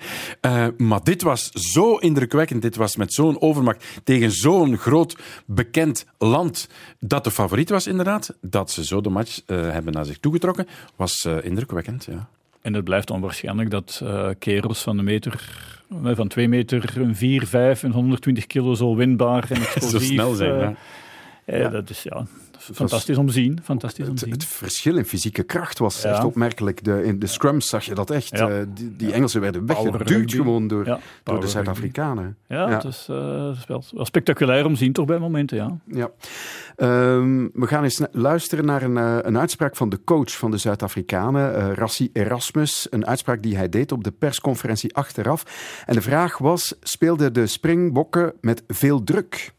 Maar dit was zo indrukwekkend. Dit was met zo'n overmacht tegen zo'n groot bekend land. Dat de favoriet was, inderdaad. Dat ze zo de match hebben naar zich toegetrokken, was indrukwekkend. Ja. En het blijft onwaarschijnlijk dat eh, kerels van een meter, van 2 meter, een 4, 5 en 120 kilo zo winbaar en explosief. snel zijn, eh, ja. eh, Ja. Dat is ja, fantastisch om te zien. Fantastisch om te zien. Het verschil in fysieke kracht was Ja. echt opmerkelijk. De, in de scrums zag je dat echt. Ja. Eh, die, die Engelsen werden weggeduwd gewoon door, door de. Zuid-Afrikanen. Ja, het is, eh, het is wel, wel spectaculair om te zien toch bij momenten, ja. Ja. Ehm, we gaan eens luisteren naar een, een uitspraak van de coach van de Zuid-Afrikanen, Rassi Erasmus. Een uitspraak die hij deed op de persconferentie achteraf. En de vraag was, speelden de Springbokken met veel druk?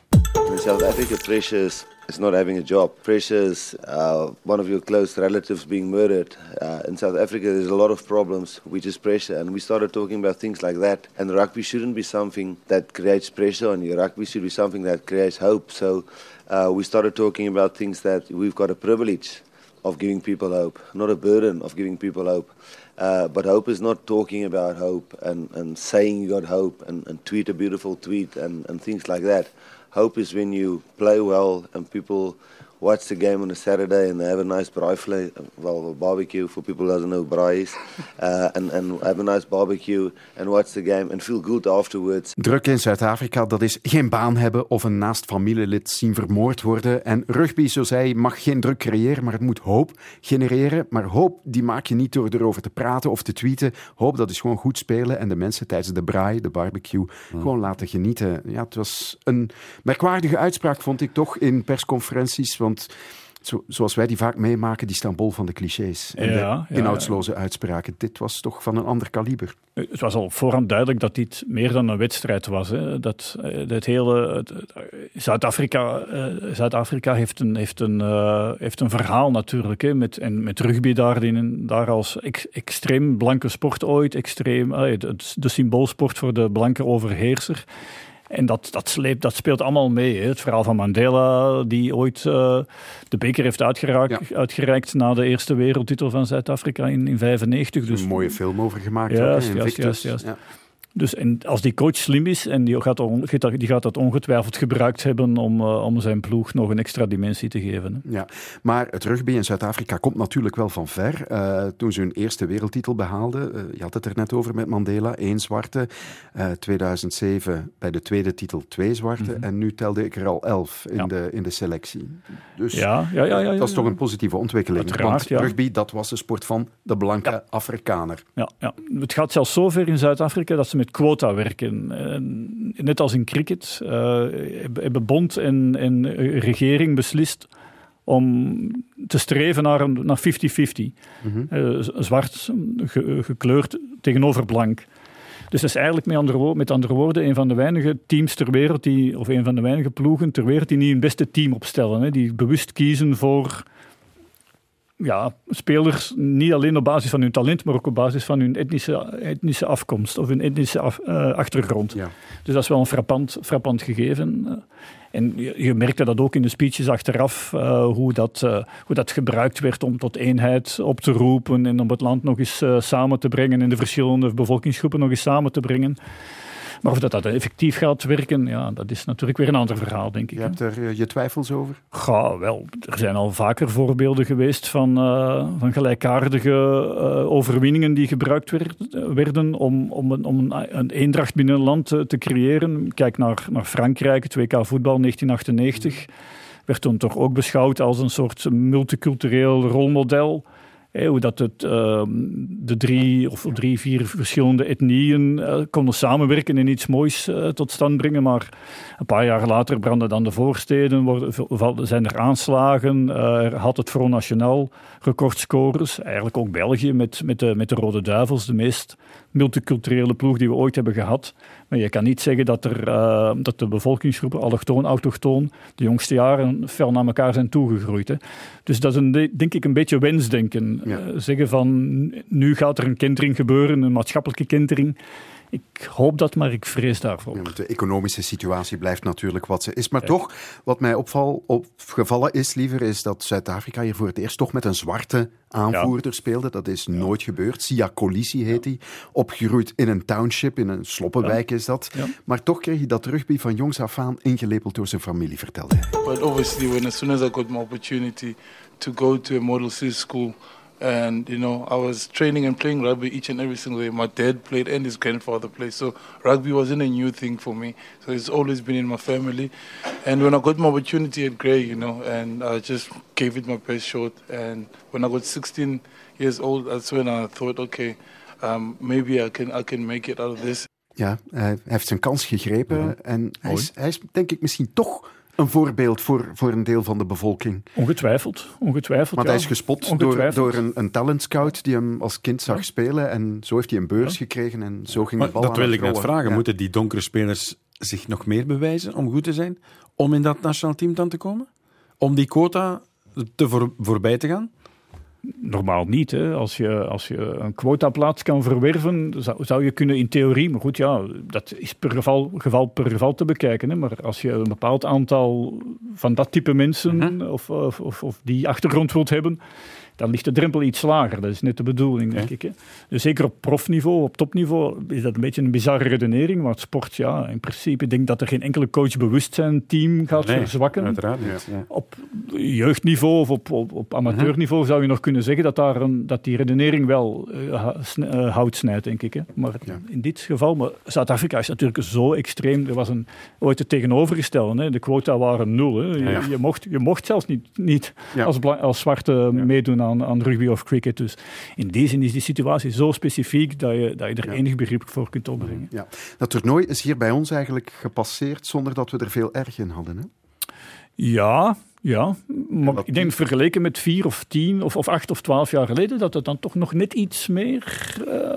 In South Africa, pressure is, not having a job. Pressure is uh, one of your close relatives being murdered. Uh, in South Africa, there's a lot of problems, which is pressure. And we started talking about things like that. And rugby shouldn't be something that creates pressure on you. Rugby should be something that creates hope. So uh, we started talking about things that we've got a privilege of giving people hope, not a burden of giving people hope. Uh, but hope is not talking about hope and, and saying you got hope and, and tweet a beautiful tweet and, and things like that. Hope is when you play well and people watch the game on a Saturday and they have a nice braai well, a barbecue for people who doesn't know braai is, uh, and, and have a nice barbecue and watch the game and feel good afterwards. Druk in Zuid-Afrika, dat is geen baan hebben of een naast familielid zien vermoord worden. En rugby, zo zei hij, mag geen druk creëren, maar het moet hoop genereren. Maar hoop, die maak je niet door erover te praten of te tweeten. Hoop, dat is gewoon goed spelen en de mensen tijdens de braai, de barbecue, gewoon laten genieten. Ja, het was een merkwaardige uitspraak, vond ik toch, in persconferenties. Want zo, zoals wij die vaak meemaken, die staan bol van de clichés. En Ja, de ja, inhoudsloze uitspraken. Dit was toch van een ander kaliber. Het was al voorhand duidelijk dat dit meer dan een wedstrijd was. Hè. Dat, eh, het hele, Zuid-Afrika, eh, Zuid-Afrika heeft, een, heeft, een, eh, heeft een verhaal natuurlijk. Hè, met, en met rugby daarin, daar als ex- extreem blanke sport ooit. Extreem, eh, de, de symboolsport voor de blanke overheerser. En dat, dat, sleept, dat speelt allemaal mee. Hè. Het verhaal van Mandela, die ooit eh, de beker heeft uitgereikt, uitgereikt na de eerste wereldtitel van Zuid-Afrika in 1995. Dus een mooie film over gemaakt. Juist, juist, juist, juist. Ja. Dus en als die coach slim is, en die gaat, on- die gaat dat ongetwijfeld gebruikt hebben om, eh, om zijn ploeg nog een extra dimensie te geven. Hè. Ja, maar het rugby in Zuid-Afrika komt natuurlijk wel van ver. Eh, toen ze hun eerste wereldtitel behaalden, eh, je had het er net over met Mandela, één zwarte. Eh 2007 bij de tweede titel twee zwarte. Mhm. En nu telde ik er al elf in, Ja. de, in de selectie. Dus Ja, ja, ja, ja, dat is toch een positieve ontwikkeling. Uiteraard, Want rugby, dat was de sport van de blanke Afrikaner. Ja, ja. Het gaat zelfs zover in Zuid-Afrika dat ze met quota werken. En net als in cricket uh, hebben bond en, en regering beslist om te streven naar 50-50. Naar 50 mm -hmm. uh, zwart ge, gekleurd tegenover blank. Dus dat is eigenlijk met andere, met andere woorden een van de weinige teams ter wereld, die, of een van de weinige ploegen ter wereld, die niet een beste team opstellen. Hè, die bewust kiezen voor ja, spelers niet alleen op basis van hun talent, maar ook op basis van hun etnische, etnische afkomst of hun etnische af, uh, achtergrond. Ja. Dus dat is wel een frappant, frappant gegeven. En je, je merkte dat ook in de speeches achteraf, uh, hoe, dat, uh, hoe dat gebruikt werd om tot eenheid op te roepen en om het land nog eens samen te brengen en de verschillende bevolkingsgroepen nog eens samen te brengen. Maar of dat, dat effectief gaat werken, ja, dat is natuurlijk weer een ander verhaal, denk ik. Je hebt er uh, je twijfels over? Ja, wel. Er zijn al vaker voorbeelden geweest van, uh, van gelijkaardige uh, overwinningen die gebruikt werd, werden om, om, een, om een, een eendracht binnen een land te, te creëren. Kijk naar, naar Frankrijk, het WK voetbal 1998. Werd toen toch ook beschouwd als een soort multicultureel rolmodel hoe dat het, uh, de drie of drie, vier verschillende etnieën uh, konden samenwerken en iets moois uh, tot stand brengen. Maar een paar jaar later branden dan de voorsteden, worden, zijn er aanslagen. Had het Front National recordscores. Eigenlijk ook België met, met, de, met de Rode Duivels, de meest multiculturele ploeg die we ooit hebben gehad. Maar je kan niet zeggen dat, er, uh, dat de bevolkingsgroepen, allochtoon, autochtoon, de jongste jaren fel naar elkaar zijn toegegroeid. Hè. Dus dat is een, denk ik een beetje wensdenken. Ja. Uh, zeggen van nu gaat er een kentering gebeuren, een maatschappelijke kentering. Ik hoop dat, maar ik vrees daarvoor. Ja, de economische situatie blijft natuurlijk wat ze is. Maar ja. toch, wat mij opval, opgevallen is, liever, is dat Zuid-Afrika hier voor het eerst toch met een zwarte aanvoerder ja. speelde. Dat is nooit gebeurd. Sia Colisi heet hij. Opgegroeid in een township, in een sloppenwijk is dat. Maar toch kreeg hij dat rugby van jongs af aan ingelepeld door zijn familie, vertelde hij. But obviously, when as soon as I got my opportunity to go to a model city school... And you know, I was training and playing rugby each and every single day. My dad played and his grandfather played, so rugby wasn't a new thing for me. So it's always been in my family. And when I got my opportunity at Grey, you know, and I just gave it my best shot. And when I got 16 years old, that's when I thought, okay, um, maybe I can I can make it out of this. Ja, hij heeft zijn kans gegrepen ja. en hij is, hij is denk ik misschien toch een voorbeeld voor, voor een deel van de bevolking. Ongetwijfeld. ongetwijfeld Want ja. hij is gespot door, door een, een talent scout die hem als kind zag ja. spelen. En zo heeft hij een beurs ja. gekregen en zo ging maar de bal Dat wil ik net vragen. Moeten die donkere spelers zich nog meer bewijzen om goed te zijn? Om in dat nationaal team dan te komen? Om die quota te voor, voorbij te gaan? Normaal niet. Hè. Als, je, als je een quotaplaats kan verwerven, zou, zou je kunnen in theorie, maar goed, ja, dat is per geval, geval per geval te bekijken. Hè. Maar als je een bepaald aantal van dat type mensen uh -huh. of, of, of, of die achtergrond wilt hebben, dan ligt de drempel iets lager. Dat is net de bedoeling, denk ja. ik. Hè. Dus zeker op profniveau, op topniveau, is dat een beetje een bizarre redenering. Maar sport, ja, in principe, ik denk dat er geen enkele coach bewustzijn team gaat nee, verzwakken. Uiteraard niet. Ja. Op jeugdniveau of op, op, op amateurniveau uh -huh. zou je nog kunnen zeggen dat, daar een, dat die redenering wel uh, uh, hout snijdt, denk ik. Hè. Maar ja. in dit geval, maar Zuid-Afrika is natuurlijk zo extreem. Er was een, ooit het tegenovergestelde. Hè. De quota waren nul. Hè. Je, je, mocht, je mocht zelfs niet, niet als, als zwarte meedoen aan, aan rugby of cricket. Dus in die zin is die situatie zo specifiek dat je, dat je er ja. enig begrip voor kunt opbrengen. Ja. Dat toernooi is hier bij ons eigenlijk gepasseerd zonder dat we er veel erg in hadden. Hè? Ja, ja, maar ik denk vergeleken met vier of tien of, of acht of twaalf jaar geleden dat het dan toch nog net iets meer. Uh,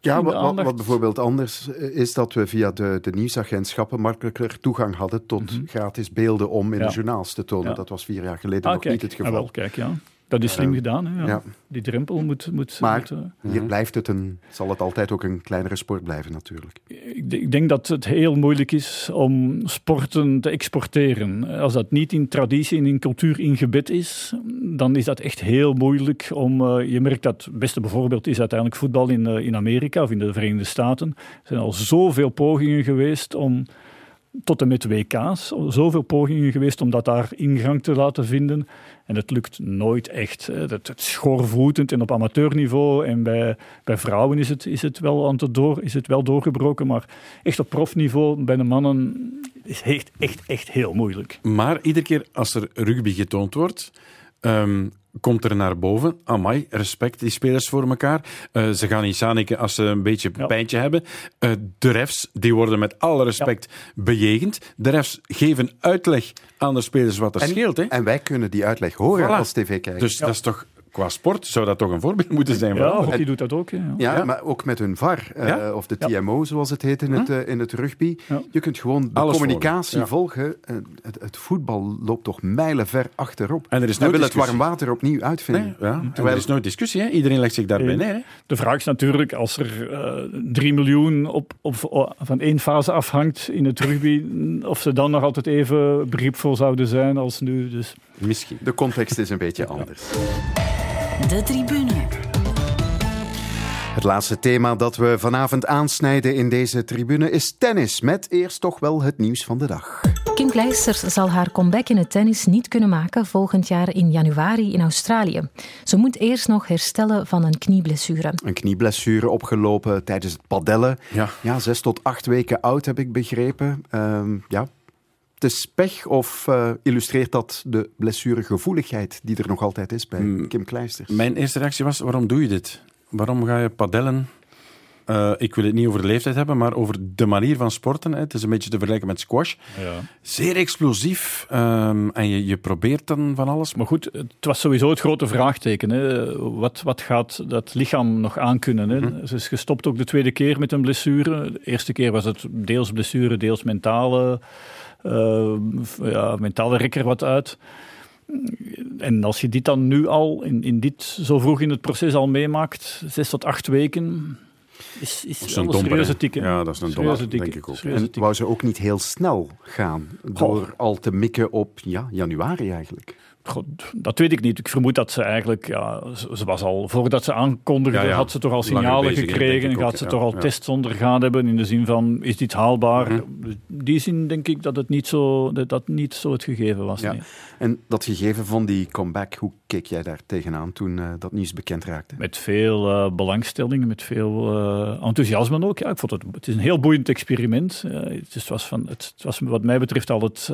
ja, wat, wat, bijvoorbeeld anders is dat we via de, de nieuwsagentschappen makkelijker toegang hadden tot mm -hmm. gratis beelden om in ja. de journaals te tonen. Ja. Dat was vier jaar geleden ah, nog kijk. niet het geval. Ah, wel, kijk, ja. Dat is slim uh, gedaan. Hè? Ja. Ja. Die drempel moet. moet maar moet, uh, hier blijft het een, zal het altijd ook een kleinere sport blijven, natuurlijk. Ik, ik, denk dat het heel moeilijk is om sporten te exporteren. Als dat niet in traditie en in cultuur ingebed is, dan is dat echt heel moeilijk. Om, uh, je merkt dat het beste voorbeeld is uiteindelijk voetbal in, in Amerika of in de Verenigde Staten. Er zijn al zoveel pogingen geweest om tot en met WK's zoveel pogingen geweest om dat daar ingang te laten vinden. En het lukt nooit echt. Het, het schoorvoetend en op amateurniveau. En bij, bij vrouwen is het, is, het wel aan het door, is het wel doorgebroken. Maar echt op profniveau bij de mannen is echt, echt, echt heel moeilijk. Maar iedere keer als er rugby getoond wordt, um, komt er naar boven. Amai, respect, die spelers voor elkaar. Uh, ze gaan niet zaniken als ze een beetje een pijntje hebben. Uh, de refs, die worden met alle respect ja. bejegend. De refs geven uitleg aan de spelers wat er en, scheelt. Hè? En wij kunnen die uitleg horen voilà. als tv-kijker. Dus dat is toch qua sport zou dat toch een voorbeeld moeten zijn. Ja, hockey doet dat ook. Ja. Ja, maar ook met hun VAR, uh, of de TMO zoals het heet in het, uh, in het rugby. Je kunt gewoon de Alles communicatie volgen. Uh, het, het, voetbal loopt toch mijlenver achterop. En er is nooit wil het warm water opnieuw uitvinden. Nee, ja. Terwijl er is nooit discussie, hè? iedereen legt zich daarbij neer. Hè? De vraag is natuurlijk, als er 3 miljoen op, op, van één fase afhangt in het rugby, of ze dan nog altijd even begripvol zouden zijn als nu. Dus. Misschien. De context is een beetje anders. De tribune. Het laatste thema dat we vanavond aansnijden in deze tribune is tennis. Met eerst toch wel het nieuws van de dag. Kim Kleisters zal haar comeback in het tennis niet kunnen maken volgend jaar in januari in Australië. Ze moet eerst nog herstellen van een knieblessure. Een knieblessure opgelopen tijdens het padellen. Ja. ja zes tot acht weken oud heb ik begrepen. Um, ja, het is pech of uh, illustreert dat de blessuregevoeligheid die er nog altijd is bij hmm. Kim Kleisters? Mijn eerste reactie was, waarom doe je dit? Waarom ga je padellen? Uh, ik wil het niet over de leeftijd hebben, maar over de manier van sporten. Hè. Het is een beetje te vergelijken met squash. Ja. Zeer explosief. Um, en je, je probeert dan van alles. Maar goed, het was sowieso het grote vraagteken. Hè. Wat, wat gaat dat lichaam nog aankunnen? Hè? Mm-hmm. Ze is gestopt ook de tweede keer met een blessure. De eerste keer was het deels blessure, deels mentale... Uh, ja, mentale rekker wat uit. En als je dit dan nu al, in, in dit, zo vroeg in het proces al meemaakt, zes tot acht weken, is, is dat is een, serieuze tikke. Ja, dat is een domper, denk ik ook. En wou ze ook niet heel snel gaan, door al te mikken op ja, januari eigenlijk? God, dat weet ik niet. Ik vermoed dat ze eigenlijk, ja, ze was al, voordat ze aankondigde, ja, ja. had ze toch al signalen gekregen. Gaat ook, ze toch al tests ondergaan hebben in de zin van, is dit haalbaar? Mhm. In die zin denk ik dat het niet zo, dat, dat niet zo het gegeven was. Nee. En dat gegeven van die comeback, hoe keek jij daar tegenaan toen uh, dat nieuws bekend raakte? Met veel uh, belangstelling, met veel uh, enthousiasme ook. Ja, ik vond het, het is een heel boeiend experiment. het, is, was van, het, het, was wat mij betreft al het,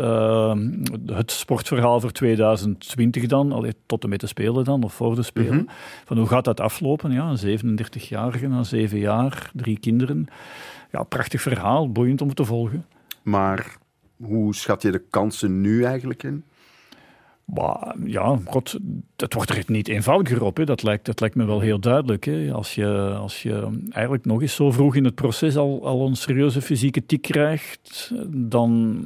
het sportverhaal voor 2000 20 dan, allee, tot en met de Spelen dan, of voor de Spelen. Mhm. Mm -hmm. Van hoe gaat dat aflopen? Ja, een 37-jarige na zeven jaar, drie kinderen. Ja, prachtig verhaal, boeiend om te volgen. Maar hoe schat je de kansen nu eigenlijk in? Maar, ja, god, het wordt er niet eenvoudiger op. Hè. Dat, lijkt, dat lijkt me wel heel duidelijk. Hè. Als, je, als je eigenlijk nog eens zo vroeg in het proces al, al een serieuze fysieke tik krijgt, dan,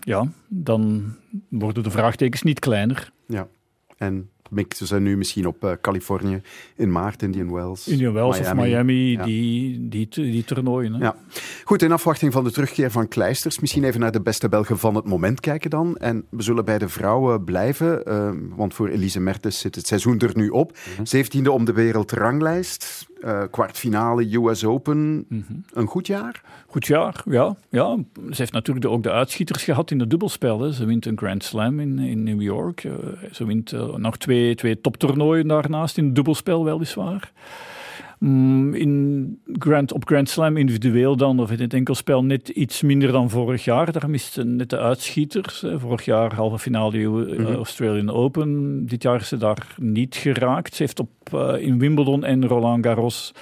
ja, dan worden de vraagtekens niet kleiner. Ja, en ze nu misschien op uh, Californië in maart, Indian Wells. Indian Wells Miami. of Miami, ja. die, die, die toernooien. Hè? Ja. Goed, in afwachting van de terugkeer van Kleisters, misschien even naar de beste Belgen van het moment kijken dan. En we zullen bij de vrouwen blijven, uh, want voor Elise Mertens zit het seizoen er nu op. Zeventiende mm -hmm. om de wereldranglijst, uh, kwartfinale US Open. Mm -hmm. Een goed jaar? Goed jaar, ja. ja. Ze heeft natuurlijk ook de uitschieters gehad in het dubbelspel. Hè. Ze wint een Grand Slam in, in New York. Uh, ze wint uh, nog twee, twee toptoernooien daarnaast, in het dubbelspel weliswaar. Mm, in Grand, op Grand Slam individueel dan, of in het enkelspel, net iets minder dan vorig jaar. Daar mist ze net de uitschieters. Vorig jaar halve finale -hmm. Australian Open. Dit jaar is ze daar niet geraakt. Ze heeft op, uh, in Wimbledon en Roland Garros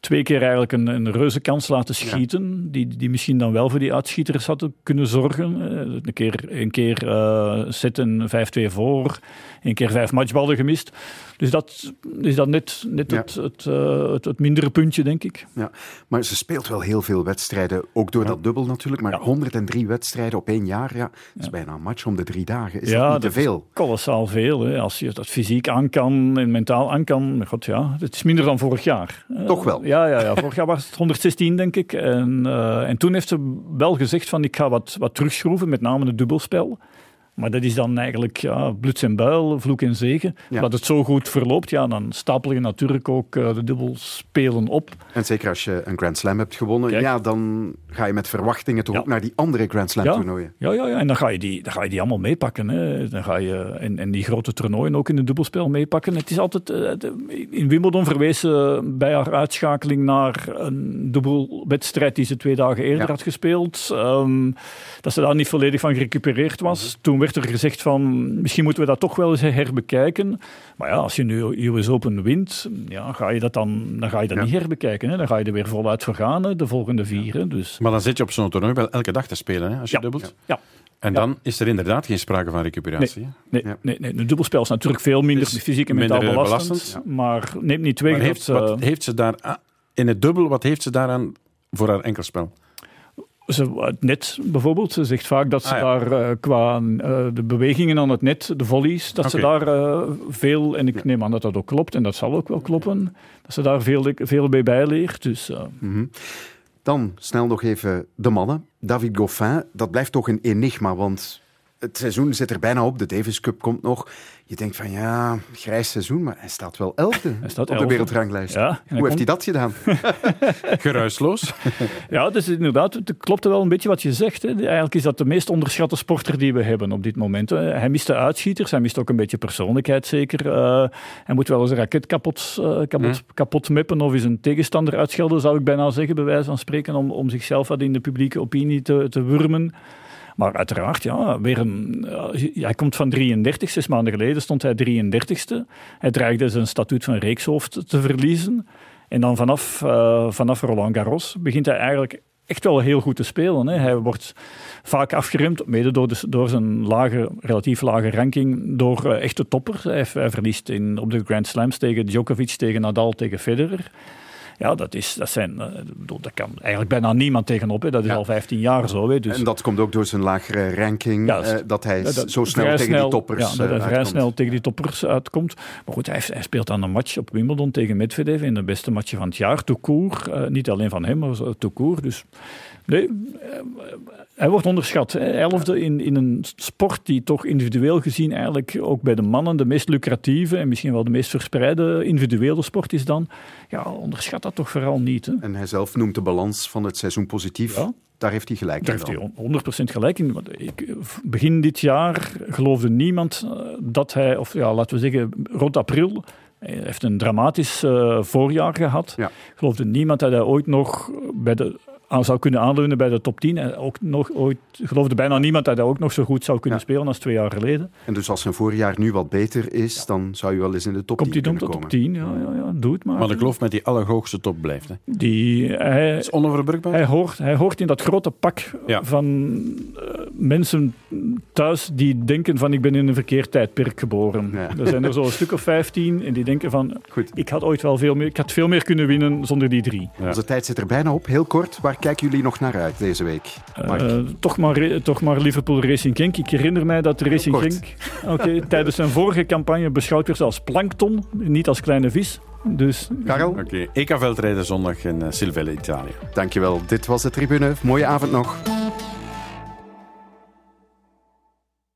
twee keer eigenlijk een, een reuze kans laten schieten, ja. die, die misschien dan wel voor die uitschieters hadden kunnen zorgen. Uh, een keer, een keer uh, zetten 5-2 voor, een keer vijf matchballen gemist. Dus dat is dan net, net ja. het, het, uh, het, het, mindere puntje, denk ik. Ja, maar ze speelt wel heel veel wedstrijden, ook door ja. dat dubbel natuurlijk. Maar 103 wedstrijden op één jaar, ja, dat is bijna een match om de drie dagen. Is dat niet te veel? kolossaal veel. Hè. Als je dat fysiek aan kan en mentaal aan kan, god ja, het is minder dan vorig jaar. Toch wel? Ja, ja, ja. vorig jaar was het 116, denk ik. En, uh, en toen heeft ze wel gezegd van ik ga wat, wat terugschroeven, met name het dubbelspel. Maar dat is dan eigenlijk ja, bloed en buil, vloek en zegen. Ja. Dat het zo goed verloopt, ja, dan stapel je natuurlijk ook uh, de dubbelspelen op. En zeker als je een Grand Slam hebt gewonnen, Kijk. ja, dan ga je met verwachtingen toch ja. ook naar die andere Grand Slam ja. toernooien. Ja, ja, ja, en dan ga je die, dan ga je die allemaal meepakken. Hè. Dan ga je, en, en die grote toernooien ook in het dubbelspel meepakken. Het is altijd, uh, de, in Wimbledon verwees ze bij haar uitschakeling naar een dubbelwedstrijd die ze twee dagen eerder had gespeeld. Um, dat ze daar niet volledig van gerecupereerd was. -hmm. Toen werd werd er gezegd van misschien moeten we dat toch wel eens herbekijken. Maar ja, als je nu US Open wint, ja, ga je dat dan, dan ga je dat niet herbekijken. Hè? Dan ga je er weer voluit voor gaan, hè, de volgende vier. Hè? Dus. Maar dan zit je op zo'n toernooi wel elke dag te spelen, hè, als je dubbelt. Ja. En dan is er inderdaad geen sprake van recuperatie. Nee, nee, nee, nee. Een dubbelspel is natuurlijk veel minder Dus fysiek en mentaal belastend. Maar neemt niet twee heeft, wat heeft ze daar ah, in het dubbel, wat heeft ze daaraan voor haar enkelspel? Ze, het net bijvoorbeeld, ze zegt vaak dat ze Ah, ja. daar eh, qua eh, de bewegingen aan het net, de volleys, dat ze daar eh, veel, en ik neem aan dat dat ook klopt, en dat zal ook wel kloppen, dat ze daar veel, veel bij bijleert. Dus, Mhm. Dan snel nog even de mannen. David Goffin, dat blijft toch een enigma, want het seizoen zit er bijna op. De Davis Cup komt nog. Je denkt van ja, grijs seizoen, maar hij staat wel elfde staat op elfde. de wereldranglijst. Ja, Hoe hij heeft komt- hij dat gedaan? Geruisloos. Ja, dus inderdaad, het klopt wel een beetje wat je zegt. Hè. Eigenlijk is dat de meest onderschatte sporter die we hebben op dit moment. Hij mist de uitschieters, hij mist ook een beetje persoonlijkheid zeker. Eh, hij moet wel eens een raket kapot, eh, kapot, kapot meppen of eens een tegenstander uitschelden, zou ik bijna zeggen, bij wijze van spreken, om, om zichzelf wat in de publieke opinie te, te wurmen. Maar uiteraard, ja, weer eh, hij komt van 33, zes maanden geleden stond hij 33ste. Hij dreigde zijn statuut van reekshoofd te verliezen. En dan vanaf, eh, vanaf Roland Garros begint hij eigenlijk echt wel heel goed te spelen. Hè. Hij wordt vaak afgeremd, mede door, door zijn lage, relatief lage ranking, door eh, echte toppers. Hij, hij verliest in, op de Grand Slams tegen Djokovic, tegen Nadal, tegen Federer. Ja, dat, is, dat, zijn, eh, bedoel, dat kan eigenlijk bijna niemand tegenop. Hè. Dat is al 15 jaar zo. Hè. Dus, En dat komt ook door zijn lagere ranking, Ja, eh, dat hij dat zo snel tegen die toppers Ja, dat hij vrij snel tegen die toppers uitkomt. Maar goed, hij, hij speelt dan een match op Wimbledon tegen Medvedev in de beste match van het jaar, court. Eh, niet alleen van hem, maar court. Dus nee, eh, hij wordt onderschat. Elfde in, in een sport die toch individueel gezien eigenlijk ook bij de mannen de meest lucratieve en misschien wel de meest verspreide individuele sport is dan. Ja, onderschat dat toch vooral niet. Hè. En hij zelf noemt de balans van het seizoen positief. Daar heeft hij gelijk Daar in. heeft dan. hij 100% gelijk in. Ik, begin dit jaar geloofde niemand eh, dat hij, of ja, laten we zeggen rond april, hij heeft een dramatisch eh, voorjaar gehad. Geloofde niemand dat hij ooit nog bij de, zou kunnen aanleunen bij de top 10. En ook nog ooit, geloofde bijna niemand dat hij ook nog zo goed zou kunnen spelen als twee jaar geleden. En dus als zijn voorjaar nu wat beter is, dan zou je wel eens in de top Komt 10 hij dan kunnen tot komen. top 10? Ja, ja, ja, doe het maar. Maar de kloof met die allerhoogste top blijft. Hè. Die, hij, is onoverbrugbaar. Hij hoort, hij hoort in dat grote pak van eh, mensen thuis die denken van ik ben in een verkeerd tijdperk geboren. Er zijn er zo een stuk of 15 en die denken van ik had ooit wel veel meer, ik had veel meer kunnen winnen zonder die drie. Onze tijd zit er bijna op. Heel kort, waar kijken jullie nog naar uit deze week? Mark? Eh, toch, maar, toch maar Liverpool Racing Genk. Ik herinner mij dat Racing kort. Genk oké, tijdens zijn vorige campagne beschouwd werd als plankton, niet als kleine vis. Dus, Karel? Oké, EK veldrijden zondag in uh, Silvelle, Italië. Dankjewel. Dit was de tribune. Mooie avond nog.